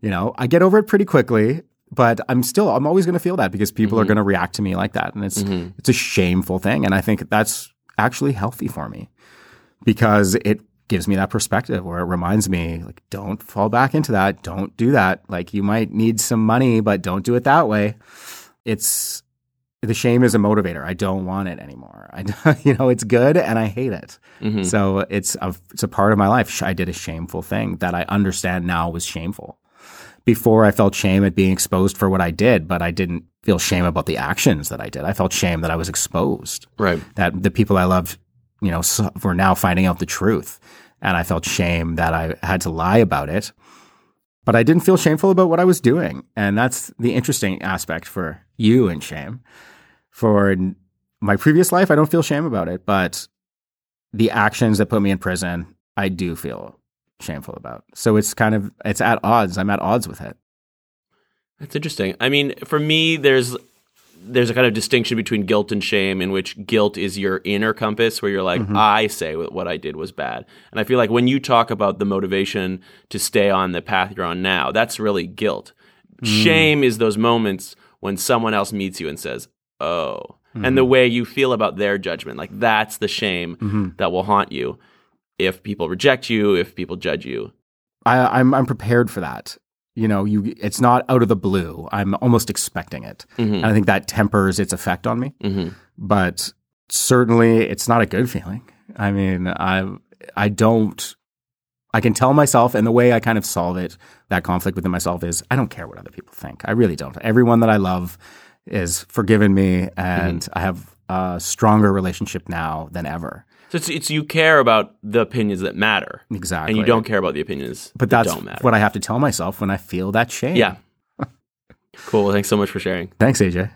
Speaker 2: you know, I get over it pretty quickly, but I'm still, I'm always going to feel that because people are mm-hmm. going to react to me like that. And it's, mm-hmm. it's a shameful thing. And I think that's actually healthy for me because it gives me that perspective where it reminds me like don't fall back into that don't do that. Like you might need some money but don't do it that way. It's the shame is a motivator. I don't want it anymore. [laughs] I you know it's good and i hate it. Mm-hmm. So it's a it's a part of my life. I did a shameful thing that i understand now was shameful before i felt shame at being exposed for what i did but i didn't feel shame about the actions that i did i felt shame that i was exposed
Speaker 1: Right.
Speaker 2: that the people I loved, you know, were now finding out the truth. And I felt shame that I had to lie about it. But I didn't feel shameful about what I was doing. And that's the interesting aspect for you and shame. For my previous life, I don't feel shame about it. But the actions that put me in prison, I do feel shameful about. So it's kind of, it's at odds. I'm at odds with it.
Speaker 1: That's interesting. I mean, for me, there's there's a kind of distinction between guilt and shame, in which guilt is your inner compass, where you're like, mm-hmm. I say what what I did was bad, and I feel like when you talk about the motivation to stay on the path you're on now, that's really guilt. Mm. Shame is those moments when someone else meets you and says, "Oh," and the mm-hmm. way you feel about their judgment, like that's the shame mm-hmm. that will haunt you if people reject you, if people judge you.
Speaker 2: I, I'm I'm prepared for that. You know, you it's not out of the blue. I'm almost expecting it, mm-hmm. and I think that tempers its effect on me. Mm-hmm. But certainly, it's not a good feeling. I mean, I I don't. I can tell myself, and the way I kind of solve it, that conflict within myself is I don't care what other people think. I really don't. Everyone that I love is forgiven me, mm-hmm. and I have a stronger relationship now than ever.
Speaker 1: So it's, it's you care about the opinions that matter,
Speaker 2: Exactly.
Speaker 1: and you don't care about the opinions
Speaker 2: But
Speaker 1: that
Speaker 2: that's
Speaker 1: don't matter.
Speaker 2: what I have to tell myself when I feel that shame.
Speaker 1: Yeah. Cool. Thanks so much for sharing.
Speaker 2: Thanks, AJ.